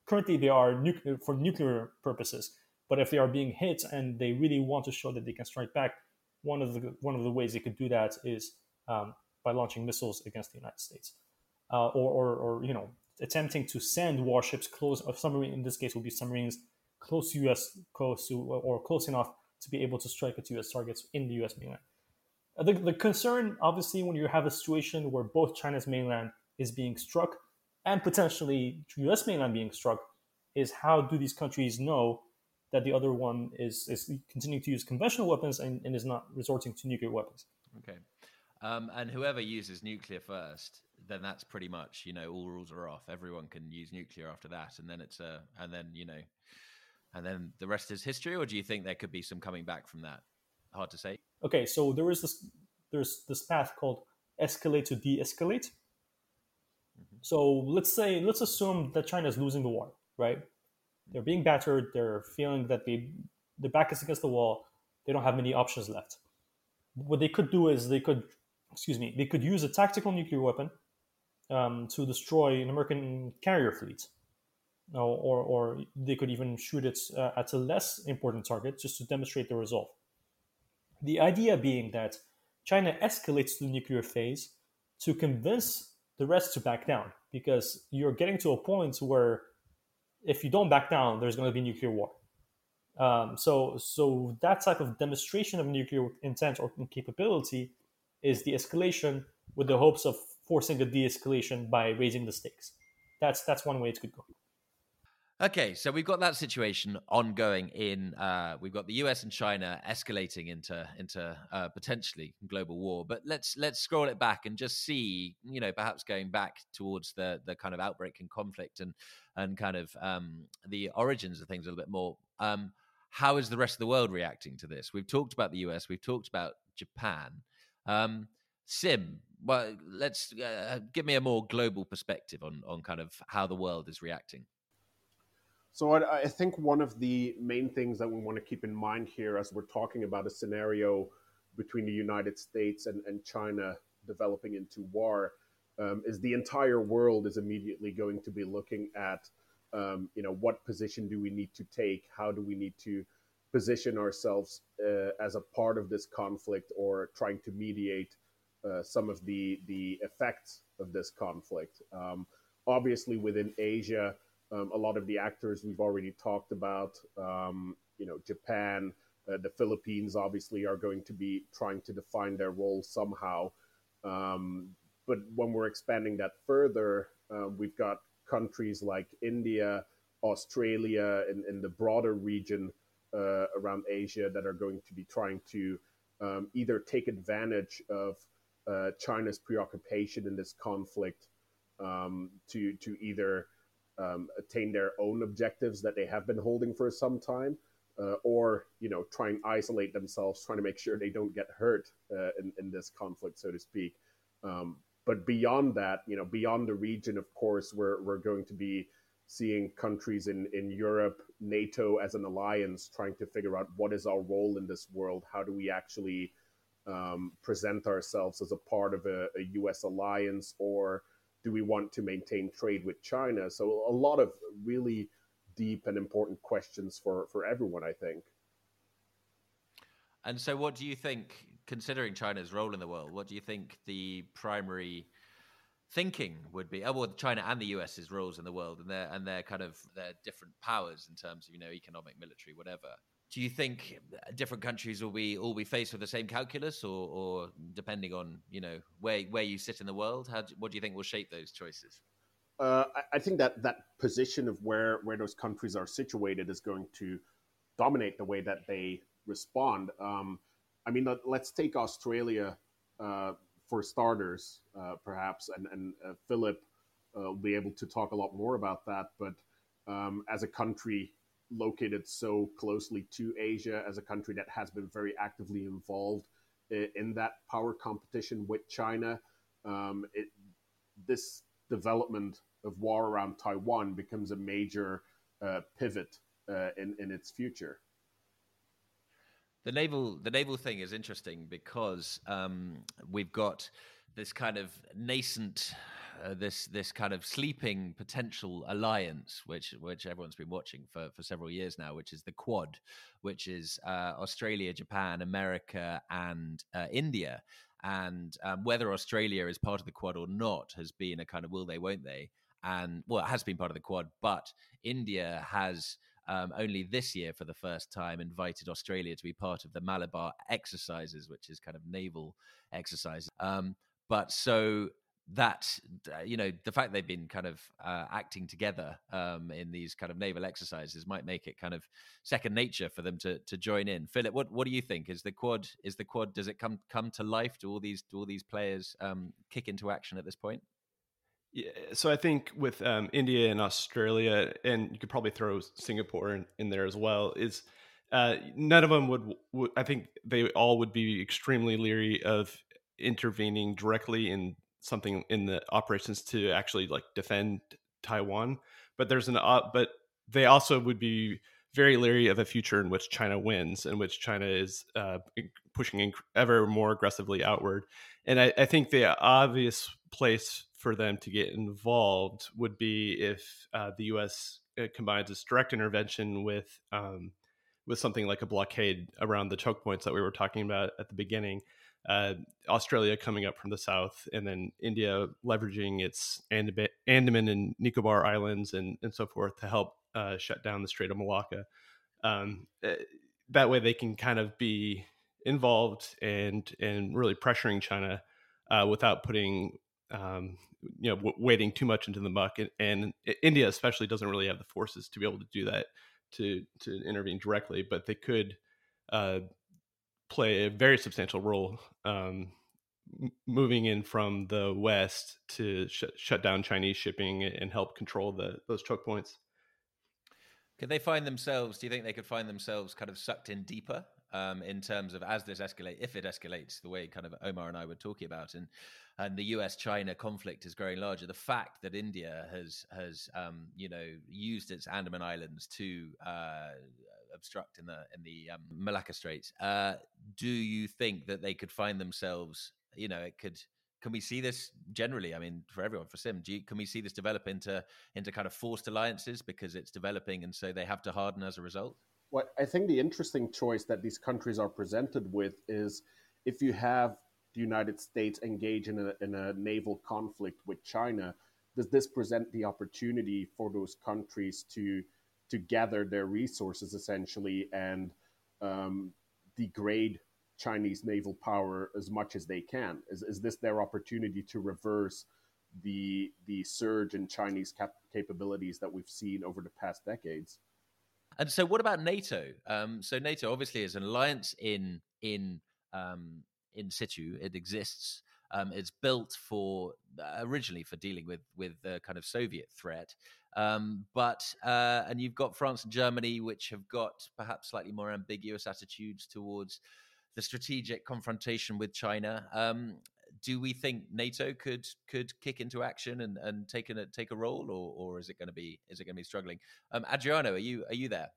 currently, they are nuclear for nuclear purposes. But if they are being hit and they really want to show that they can strike back, one of the one of the ways they could do that is um, by launching missiles against the United States, uh, or, or, or you know attempting to send warships close. A submarine in this case will be submarines close to U.S. coast to, or close enough to be able to strike at U.S. targets in the U.S. mainland. Uh, the, the concern, obviously, when you have a situation where both China's mainland is being struck and potentially U.S. mainland being struck, is how do these countries know that the other one is, is continuing to use conventional weapons and, and is not resorting to nuclear weapons? Okay. Um, and whoever uses nuclear first, then that's pretty much you know all rules are off. Everyone can use nuclear after that, and then it's a and then you know and then the rest is history, or do you think there could be some coming back from that? Hard to say. Okay, so there is this there's this path called escalate to de-escalate. Mm-hmm. So let's say let's assume that China is losing the war, right? They're being battered. They're feeling that they the back is against the wall. They don't have many options left. What they could do is they could, excuse me, they could use a tactical nuclear weapon um, to destroy an American carrier fleet or, or they could even shoot it uh, at a less important target just to demonstrate the resolve. The idea being that China escalates to the nuclear phase to convince the rest to back down because you're getting to a point where if you don't back down, there's going to be nuclear war. Um, so, so that type of demonstration of nuclear intent or capability is the escalation with the hopes of forcing a de-escalation by raising the stakes. That's that's one way it could go. Okay, so we've got that situation ongoing in. Uh, we've got the U.S. and China escalating into into uh, potentially global war. But let's let's scroll it back and just see, you know, perhaps going back towards the the kind of outbreak and conflict and and kind of um, the origins of things a little bit more. Um, how is the rest of the world reacting to this? We've talked about the U.S. We've talked about Japan. Um, Sim, well, let's uh, give me a more global perspective on on kind of how the world is reacting. So I, I, think one of the main things that we want to keep in mind here as we're talking about a scenario between the United States and, and China developing into war um, is the entire world is immediately going to be looking at, um, you know, what position do we need to take? How do we need to position ourselves uh, as a part of this conflict or trying to mediate uh, some of the, the effects of this conflict? Um, obviously, within Asia, um, a lot of the actors we've already talked about, um, you know, Japan, uh, the Philippines obviously are going to be trying to define their role somehow. Um, but when we're expanding that further, uh, we've got countries like India, Australia, and, and the broader region uh, around Asia that are going to be trying to um, either take advantage of uh, China's preoccupation in this conflict um, to to either um, attain their own objectives that they have been holding for some time, uh, or you know try and isolate themselves, trying to make sure they don't get hurt uh, in, in this conflict, so to speak. Um, but beyond that, you know, beyond the region, of course, we're we're going to be seeing countries in in Europe, NATO as an alliance, trying to figure out what is our role in this world. How do we actually um, present ourselves as a part of a, a U.S. alliance, or do we want to maintain trade with China? So a lot of really deep and important questions for for everyone, I think. And so, what do you think, considering China's role in the world, what do you think the primary thinking would be? Oh, well, China and the US's roles in the world, and their and their kind of their different powers in terms of you know economic, military, whatever. Do you think different countries will be all be faced with the same calculus, or, or depending on you know where where you sit in the world, how do, what do you think will shape those choices? Uh, I, I think that that position of where where those countries are situated is going to dominate the way that they respond. Um, I mean, let's take Australia uh, for starters, uh, perhaps, and, and uh, Philip uh, will be able to talk a lot more about that. But um, as a country located so closely to Asia, as a country that has been very actively involved in, that power competition with China, um, it, this development of war around Taiwan becomes a major uh, pivot uh, in, in its future. The naval the naval thing is interesting because um, we've got this kind of nascent, uh, this this kind of sleeping potential alliance, which which everyone's been watching for for several years now, which is the Quad, which is uh, Australia, Japan, America, and uh, India. And um, whether Australia is part of the Quad or not has been a kind of will they, won't they? And well, it has been part of the Quad, but India has um, only this year, for the first time, invited Australia to be part of the Malabar exercises, which is kind of naval exercises. Um, but so that you know the fact they've been kind of uh, acting together um, in these kind of naval exercises might make it kind of second nature for them to to join in. Philip, what what do you think? Is the quad is the quad does it come come to life? Do all these do all these players um, kick into action at this point? Yeah, so I think with um, India and Australia, and you could probably throw Singapore in, in there as well. Is uh, none of them would, would, I think they all would be extremely leery of intervening directly in something in the operations to actually like defend Taiwan. But there's an uh, but they also would be very leery of a future in which China wins, in which China is uh, pushing ever more aggressively outward. And I, I think the obvious place for them to get involved would be if uh, the U.S. Uh, combines its direct intervention with um, with something like a blockade around the choke points that we were talking about at the beginning. Uh, Australia coming up from the south, and then India leveraging its Andaman and Nicobar Islands and, and so forth to help uh, shut down the Strait of Malacca. Um, uh, that way, they can kind of be involved and and really pressuring China uh, without putting um, you know w- wading too much into the muck and, and, india especially doesn't really have the forces to be able to do that to to intervene directly but they could uh, play a very substantial role um, moving in from the west to sh- shut down chinese shipping and help control the those choke points could they find themselves do you think they could find themselves kind of sucked in deeper um, in terms of as this escalates, if it escalates the way kind of Omar and I were talking about, and and the U.S.-China conflict is growing larger. The fact that India has has um, you know used its Andaman Islands to uh, obstruct in the in the um, Malacca Straits, uh, do you think that they could find themselves? You know, it could. Can we see this generally? I mean, for everyone, for Sim, you, can we see this develop into into kind of forced alliances because it's developing, and so they have to harden as a result? Well, I think the interesting choice that these countries are presented with is if you have the United States engage in a, in a naval conflict with China, does this present the opportunity for those countries to to gather their resources essentially and um, degrade Chinese naval power as much as they can? Is, is this their opportunity to reverse the the surge in Chinese cap- capabilities that we've seen over the past decades? And so, what about NATO? Um, so, NATO obviously is an alliance in in um, in situ. It exists. Um, it's built for uh, originally for dealing with with the kind of Soviet threat, um, but uh, and you've got France and Germany, which have got perhaps slightly more ambiguous attitudes towards the strategic confrontation with China. Um, do we think NATO could could kick into action and and take a take a role, or or is it going to be is it going to be struggling? Um, Adriano, are you are you there?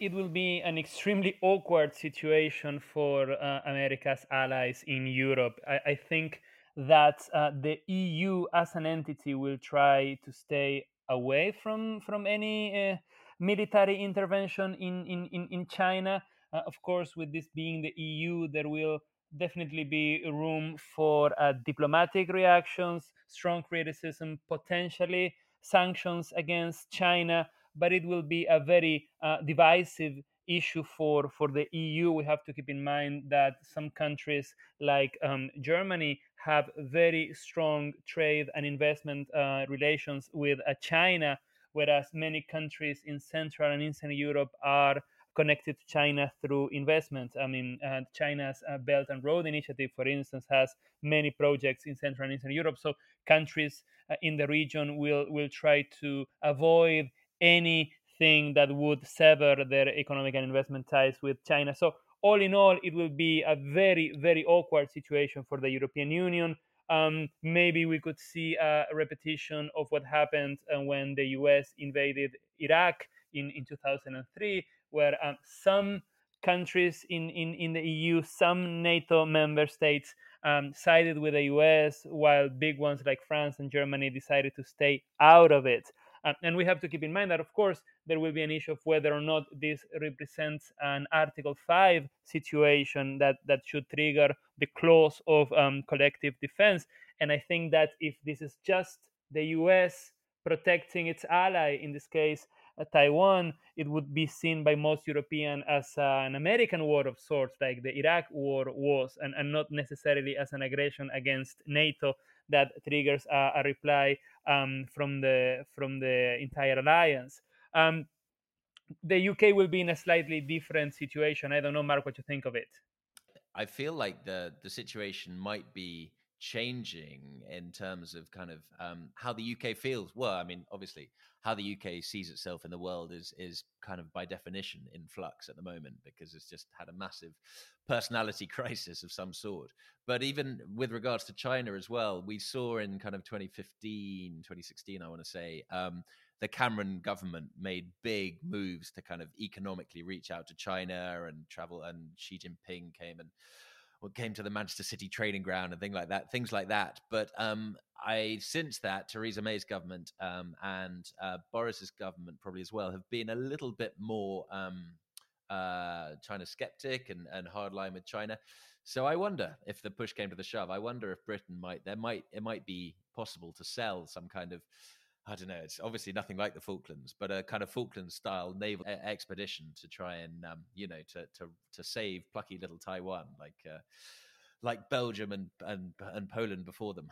It will be an extremely awkward situation for uh, America's allies in Europe. I, I think that uh, the EU as an entity will try to stay away from from any uh, military intervention in in in, in China. Uh, of course, with this being the EU, there will definitely be room for uh, diplomatic reactions, strong criticism, potentially sanctions against China, but it will be a very uh, divisive issue for, for the EU. We have to keep in mind that some countries like um, Germany have very strong trade and investment uh, relations with uh, China, whereas many countries in Central and Eastern Europe are connected to China through investments. I mean, uh, China's uh, Belt and Road Initiative, for instance, has many projects in Central and Eastern Europe. So countries uh, in the region will will try to avoid anything that would sever their economic and investment ties with China. So all in all, it will be a very very awkward situation for the European Union. Um, maybe we could see a repetition of what happened uh, when the U.S. invaded Iraq in, in 2003 where um, some countries in, in, in the EU, some NATO member states um, sided with the US, while big ones like France and Germany decided to stay out of it. Um, and we have to keep in mind that, of course, there will be an issue of whether or not this represents an Article 5 situation that, that should trigger the clause of um, collective defense. And I think that if this is just the US protecting its ally, in this case, uh, Taiwan, it would be seen by most European as uh, an American war of sorts, like the Iraq war was, and, and not necessarily as an aggression against NATO that triggers a, a reply um, from the from the entire alliance. Um, the UK will be in a slightly different situation. I don't know, Mark, what you think of it. I feel like the the situation might be changing in terms of kind of um, how the UK feels. Well, I mean, obviously, how the UK sees itself in the world is is kind of by definition in flux at the moment because it's just had a massive personality crisis of some sort. But even with regards to China as well, we saw in kind of 2015, 2016, I want to say. Um, the Cameron government made big moves to kind of economically reach out to China and travel, and Xi Jinping came and came to the Manchester City training ground and things like that, things like that. But um, I since that Theresa May's government um, and uh, Boris's government probably as well have been a little bit more um, uh, China skeptic and, and hardline with China. So I wonder if the push came to the shove. I wonder if Britain might there might it might be possible to sell some kind of I don't know. It's obviously nothing like the Falklands, but a kind of Falklands style naval expedition to try and, um, you know, to to to save plucky little Taiwan, like uh, like Belgium and, and and Poland before them.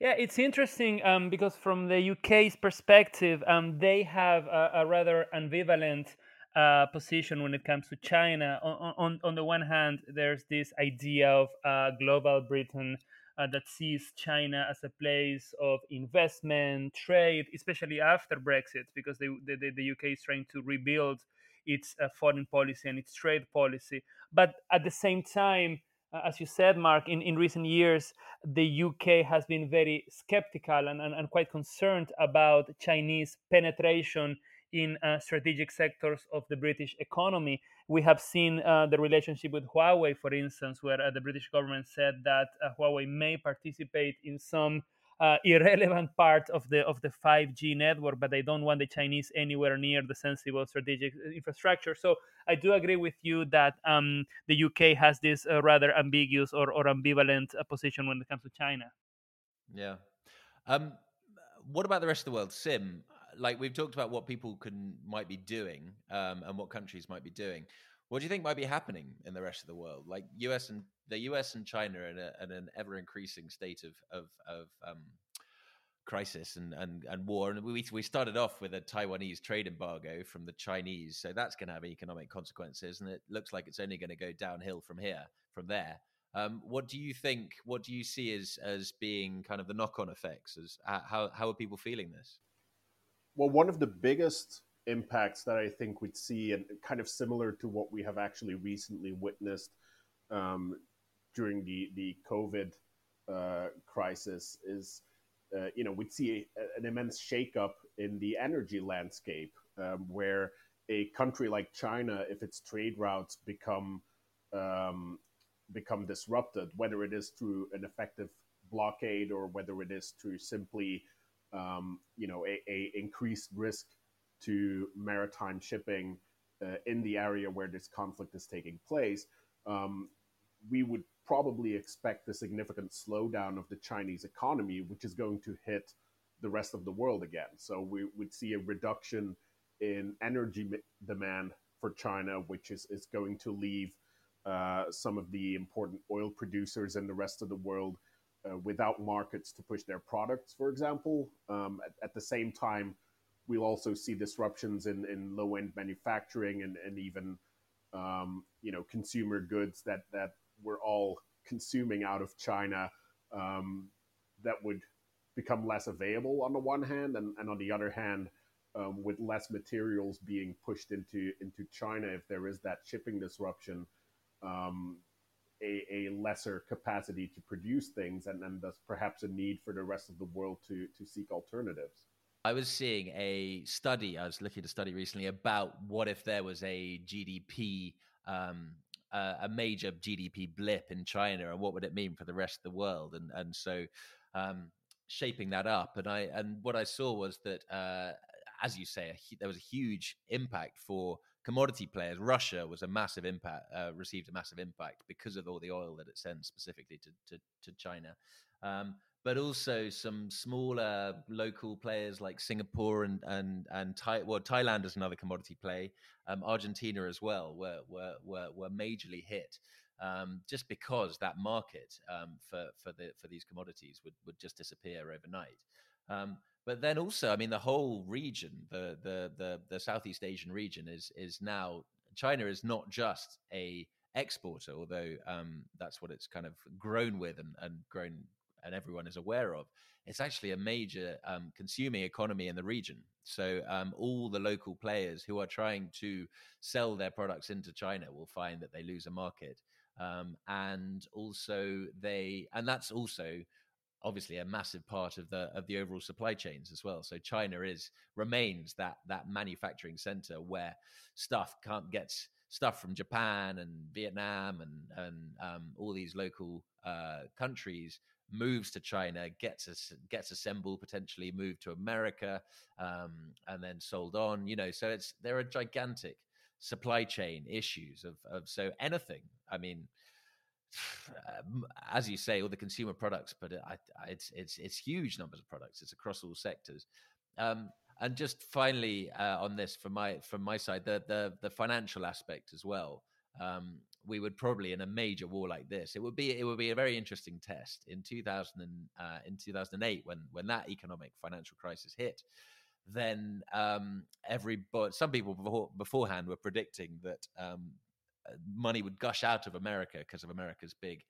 Yeah, it's interesting um, because from the UK's perspective, um, they have a, a rather ambivalent uh, position when it comes to China. On, on, on the one hand, there's this idea of uh, global Britain uh, that sees China as a place of investment, trade, especially after Brexit, because the, the, the UK is trying to rebuild its uh, foreign policy and its trade policy. But at the same time, uh, as you said, Mark, in, in recent years, the UK has been very skeptical and, and, and quite concerned about Chinese penetration in uh, strategic sectors of the British economy. We have seen uh, the relationship with Huawei, for instance, where uh, the British government said that uh, Huawei may participate in some uh, irrelevant part of the of the 5G network, but they don't want the Chinese anywhere near the sensible strategic uh, infrastructure. So I do agree with you that um, the UK has this rather ambiguous or, or ambivalent position when it comes to China. Yeah. Um, what about the rest of the world? Sim, like we've talked about what people can might be doing um, and what countries might be doing. What do you think might be happening in the rest of the world? Like US and the US and China are in, a, in an ever increasing state of of, of um, crisis and, and, and war. And we we started off with a Taiwanese trade embargo from the Chinese, so that's going to have economic consequences, and it looks like it's only going to go downhill from here from there. Um, what do you think? What do you see as as being kind of the knock on effects? As how how are people feeling this? Well, one of the biggest impacts that I think we'd see, and kind of similar to what we have actually recently witnessed um, during the the COVID uh, crisis is, uh, you know, we'd see a, an immense shakeup in the energy landscape um, where a country like China, if its trade routes become um, become disrupted, whether it is through an effective blockade or whether it is through simply, um, you know, a, a, increased risk to maritime shipping uh, in the area where this conflict is taking place, um, we would probably expect a significant slowdown of the Chinese economy, which is going to hit the rest of the world again. So we would see a reduction in energy demand for China, which is, is going to leave uh, some of the important oil producers in the rest of the world uh, without markets to push their products, for example. Um, at, at, the same time, we'll also see disruptions in, in low end manufacturing and, and even um, you know consumer goods that, that we're all consuming out of China um, that would become less available on the one hand, and, and on the other hand, um, with less materials being pushed into into China, if there is that shipping disruption, um, a, a, lesser capacity to produce things, and thus perhaps a need for the rest of the world to to seek alternatives. I was seeing a study. I was looking at a study recently about what if there was a GDP, um, uh, a major GDP blip in China, and what would it mean for the rest of the world? And and so, um, shaping that up, and I and what I saw was that, uh, as you say, a, there was a huge impact for commodity players. Russia was a massive impact, uh, received a massive impact because of all the oil that it sends specifically to to, to China. Um, but also some smaller local players like Singapore and and and Thai, well, Thailand is another commodity play. Um, Argentina as well were were were, were majorly hit. Um, just because that market um, for for the for these commodities would would just disappear overnight. But then also, I mean, the whole region, the the the the Southeast Asian region, is is now China is not just a exporter, although um, that's what it's kind of grown with and, and grown and everyone is aware of, it's actually a major um, consuming economy in the region. So um, all the local players who are trying to sell their products into China will find that they lose a market, um, and also they, and that's also obviously a massive part of the of the overall supply chains as well. So China is remains that that manufacturing center where stuff can't get stuff from Japan and Vietnam and and um, all these local uh, countries moves to China, gets gets assembled, potentially moved to America, um, and then sold on. You know, so it's there are gigantic supply chain issues of of so anything. I mean. As you say, all the consumer products, but I, I, it's it's it's huge numbers of products. It's across all sectors. Um, and just finally uh, on this, from my from my side, the the the financial aspect as well. Um, we would probably in a major war like this, it would be it would be a very interesting test in 2000 and, uh, in 2008 when when that economic financial crisis hit. Then um, every but some people before, beforehand were predicting that um, uh, money would gush out of America because of America's big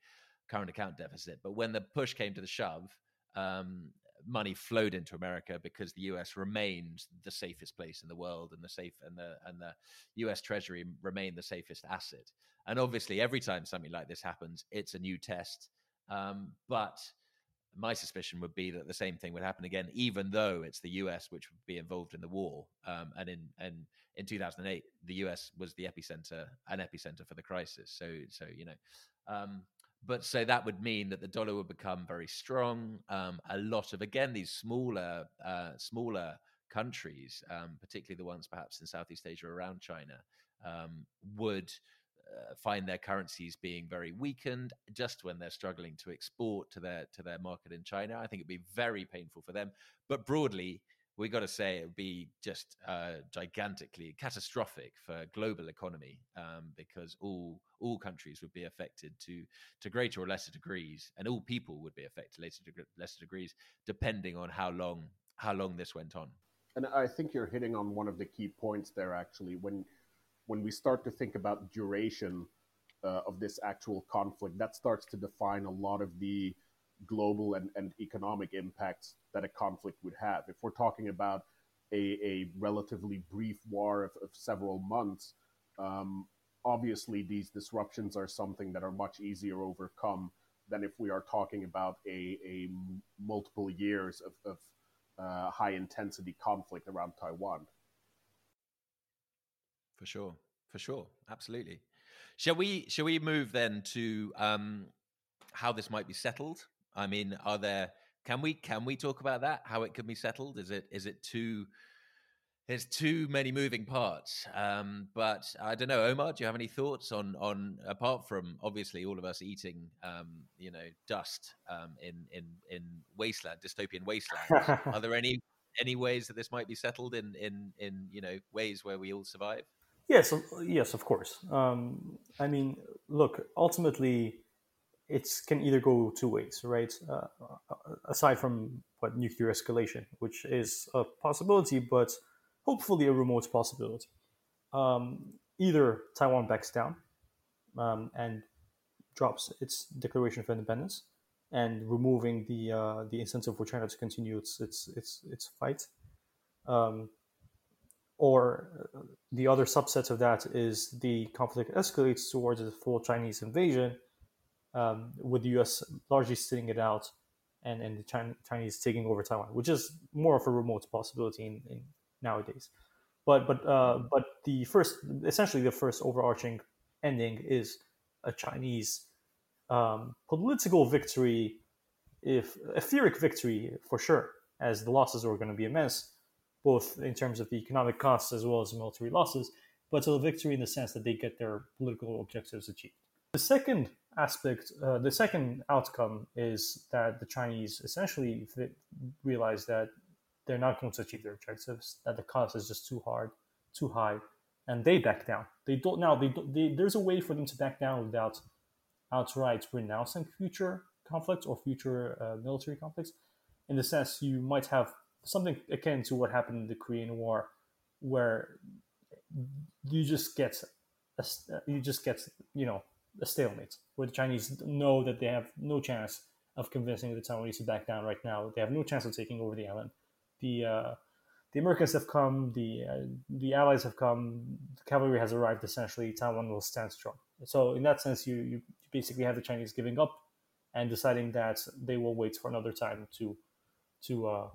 current account deficit. But when the push came to the shove, um, money flowed into America because the U.S. remained the safest place in the world, and the safe and the and the U.S. Treasury remained the safest asset. And obviously, every time something like this happens, it's a new test. Um, but my suspicion would be that the same thing would happen again, even though it's the U.S. which would be involved in the war. Um, and in and in 2008, the U.S. was the epicenter, an epicenter for the crisis. So so you know. Um, but so that would mean that the dollar would become very strong. Um, a lot of again these smaller, uh, smaller countries, um, particularly the ones perhaps in Southeast Asia around China, um, would uh, find their currencies being very weakened just when they're struggling to export to their to their market in China. I think it'd be very painful for them. But broadly, we got to say it would be just uh, gigantically catastrophic for global economy um, because all all countries would be affected to to greater or lesser degrees, and all people would be affected lesser degrees, depending on how long how long this went on. And I think you're hitting on one of the key points there. Actually, when when we start to think about duration uh, of this actual conflict, that starts to define a lot of the global and, and economic impacts that a conflict would have. If we're talking about a, a relatively brief war of, of several months, um, obviously these disruptions are something that are much easier overcome than if we are talking about a, a multiple years of, of uh, high intensity conflict around Taiwan. For sure, for sure, absolutely. Shall we? Shall we move then to um, how this might be settled? I mean, are there? Can we? Can we talk about that? How it can be settled? Is it? Is it too? there's too many moving parts. Um, but I don't know, Omar. Do you have any thoughts on on apart from obviously all of us eating, um, you know, dust um, in in in wasteland, dystopian wasteland? are there any any ways that this might be settled in in in you know ways where we all survive? Yes, yes, of course. Um, I mean, look, ultimately, it can either go two ways, right? Uh, aside from what nuclear escalation, which is a possibility, but hopefully a remote possibility. Um, either Taiwan backs down um, and drops its declaration of independence and removing the uh, the incentive for China to continue its its its its fight, um, or uh, the other subset of that is the conflict escalates towards a full Chinese invasion, um, with the U.S. largely sitting it out, and and the Chinese taking over Taiwan, which is more of a remote possibility in, in nowadays. But but uh, but the first, essentially, the first overarching ending is a Chinese um, political victory, if a Pyrrhic victory for sure, as the losses are going to be immense, both in terms of the economic costs as well as military losses. But a victory in the sense that they get their political objectives achieved. The second aspect, uh, the second outcome is that the Chinese essentially realize that they're not going to achieve their objectives, that the cost is just too hard, too high, and they back down. They don't now. They, they there's a way for them to back down without outright renouncing future conflicts or future uh, military conflicts. In the sense, you might have something akin to what happened in the Korean War, where you just get a, you just get you know a stalemate where the Chinese know that they have no chance of convincing the Taiwanese to back down right now. They have no chance of taking over the island the uh, the Americans have come, the uh, the Allies have come, the cavalry has arrived. Essentially, Taiwan will stand strong. So in that sense, you you basically have the Chinese giving up and deciding that they will wait for another time to to uh,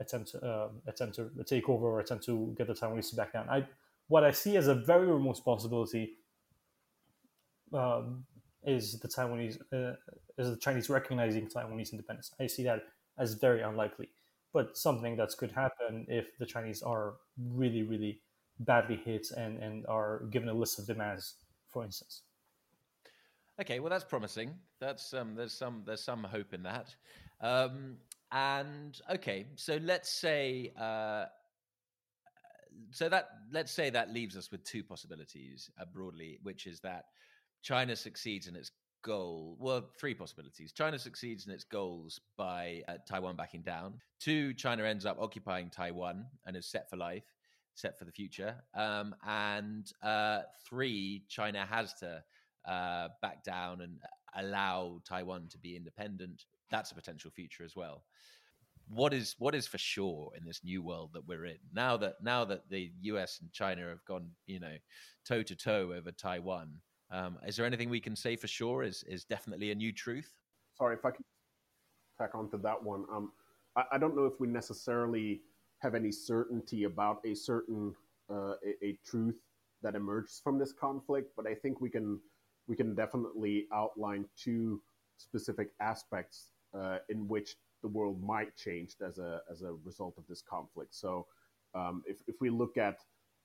attempt uh, attempt to take over or attempt to get the Taiwanese back down. I what I see as a very remote possibility um, is the Taiwanese uh, is the Chinese recognizing Taiwanese independence. I see that as very unlikely but something that could happen if the Chinese are really, really badly hit and, and are given a list of demands, for instance. Okay, well that's promising. That's um, there's some there's some hope in that. Um, and okay, so let's say uh, so that let's say that leaves us with two possibilities uh, broadly, which is that China succeeds in its goal well three possibilities. China succeeds in its goals by uh, taiwan backing down. Two china ends up occupying taiwan and is set for life set for the future. Um, and uh, three china has to uh, back down and allow taiwan to be independent that's a potential future as well what is what is for sure in this new world that we're in now that now that the us and china have gone you know toe to toe over taiwan um, is there anything we can say for sure is is definitely a new truth? Sorry, if I can tack onto that one. Um, I, I, don't know if we necessarily have any certainty about a certain uh, a, a, truth that emerges from this conflict, but I think we can we can definitely outline two specific aspects uh, in which the world might change as a as a result of this conflict. So, um, if if we look at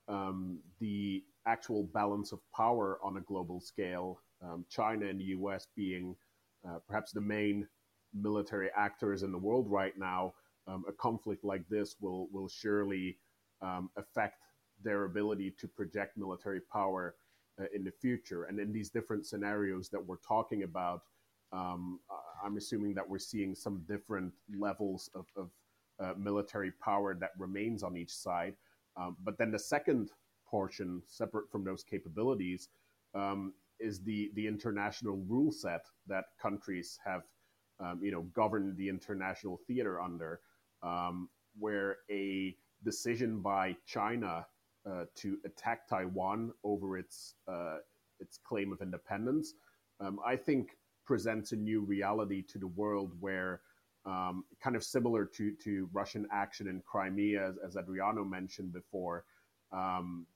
um, the actual balance of power on a global scale, um, China and the US being uh, perhaps the main military actors in the world right now, um, a conflict like this will, will surely um, affect their ability to project military power uh, in the future. And in these different scenarios that we're talking about, um, I'm assuming that we're seeing some different levels of, of uh, military power that remains on each side. Um, but then the second portion, separate from those capabilities, um, is the the international rule set that countries have, um, you know, governed the international theater under, um, where a decision by China uh, to attack Taiwan over its uh, its claim of independence, um, I think presents a new reality to the world where um, kind of similar to, to Russian action in Crimea, as, as Adriano mentioned before. Um,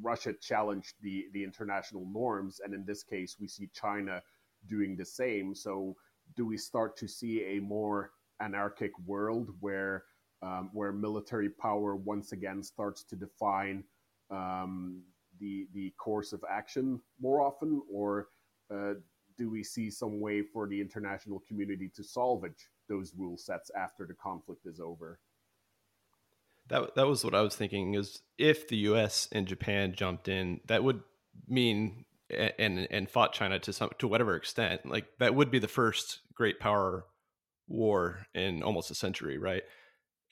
Russia challenged the, the international norms, and in this case, we see China doing the same. So, do we start to see a more anarchic world where um, where military power once again starts to define um, the the course of action more often, or uh, do we see some way for the international community to salvage those rule sets after the conflict is over? That that was what I was thinking. Is if the U.S. and Japan jumped in, that would mean and and fought China to some to whatever extent. Like that would be the first great power war in almost a century, right?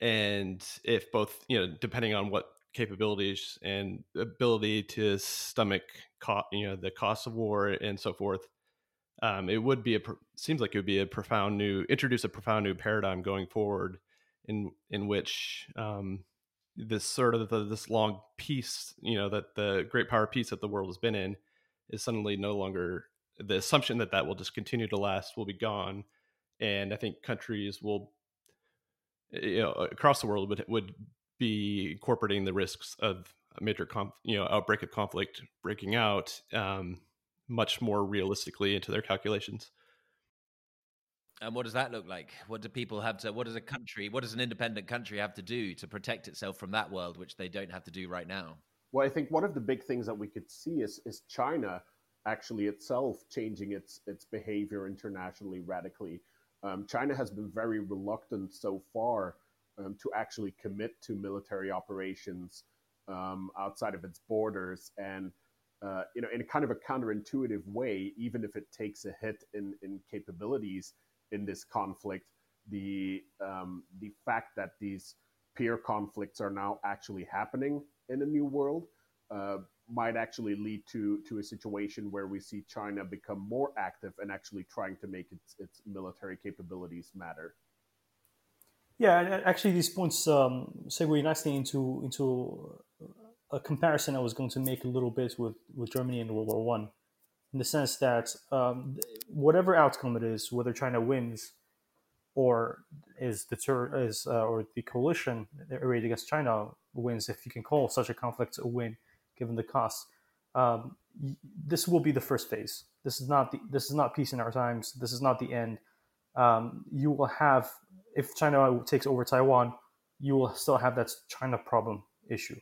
And if both, you know, depending on what capabilities and ability to stomach, co- you know, the cost of war and so forth, um, it would be a seems like it would be a profound new introduce a profound new paradigm going forward in in which um, this sort of the, this long peace, you know, that the great power peace that the world has been in is suddenly no longer the assumption that that will just continue to last will be gone, and I think countries will, you know, across the world would would be incorporating the risks of a major, conf, you know, outbreak of conflict breaking out um, much more realistically into their calculations. And what does that look like? What do people have to? What does a country? What does an independent country have to do to protect itself from that world, which they don't have to do right now? Well, I think one of the big things that we could see is is China actually itself changing its its behavior internationally radically. Um, China has been very reluctant so far um, to actually commit to military operations um, outside of its borders, and uh, you know, in a kind of a counterintuitive way, even if it takes a hit in in capabilities in this conflict, the um, the fact that these peer conflicts are now actually happening in a new world uh, might actually lead to to a situation where we see China become more active and actually trying to make its its military capabilities matter. Yeah, and actually, these points um, segue nicely into into a comparison I was going to make a little bit with with Germany in World War One in the sense that um, whatever outcome it is, whether China wins or is deter is uh, or the coalition arrayed against China wins, if you can call such a conflict a win, given the cost, um, this will be the first phase. This is not the, this is not peace in our times. This is not the end. Um, you will have if China takes over Taiwan, you will still have that China problem issue,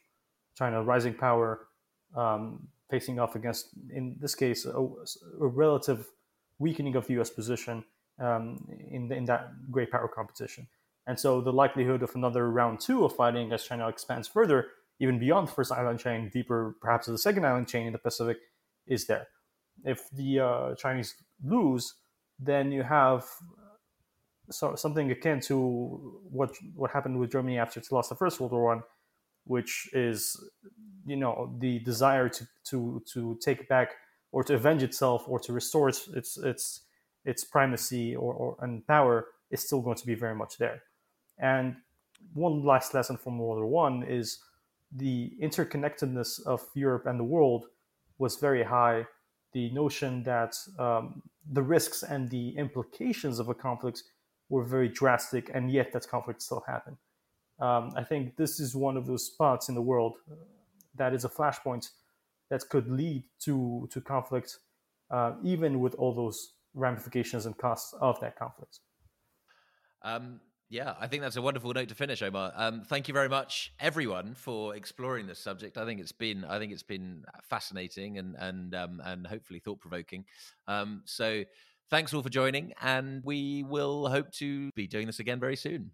China rising power, um, facing off against, in this case, a, a relative weakening of the U.S. position um, in, in that great power competition. And so the likelihood of another round two of fighting as China expands further, even beyond the first island chain, deeper perhaps to the second island chain in the Pacific, is there. If the uh, Chinese lose, then you have so, something akin to what what happened with Germany after it lost the First World War One, which is you know the desire to to to take back or to avenge itself or to restore its its its, its primacy or, or and power is still going to be very much there. And one last lesson from World War One is the interconnectedness of Europe and the world was very high. The notion that um, the risks and the implications of a conflict were very drastic, and yet that conflict still happened. Um, I think this is one of those spots in the world that is a flashpoint that could lead to to conflict, uh, even with all those ramifications and costs of that conflict. Um, yeah, I think that's a wonderful note to finish, Omar. Um, thank you very much, everyone, for exploring this subject. I think it's been, I think it's been fascinating and and um, and hopefully thought provoking. Um, so, thanks all for joining, and we will hope to be doing this again very soon.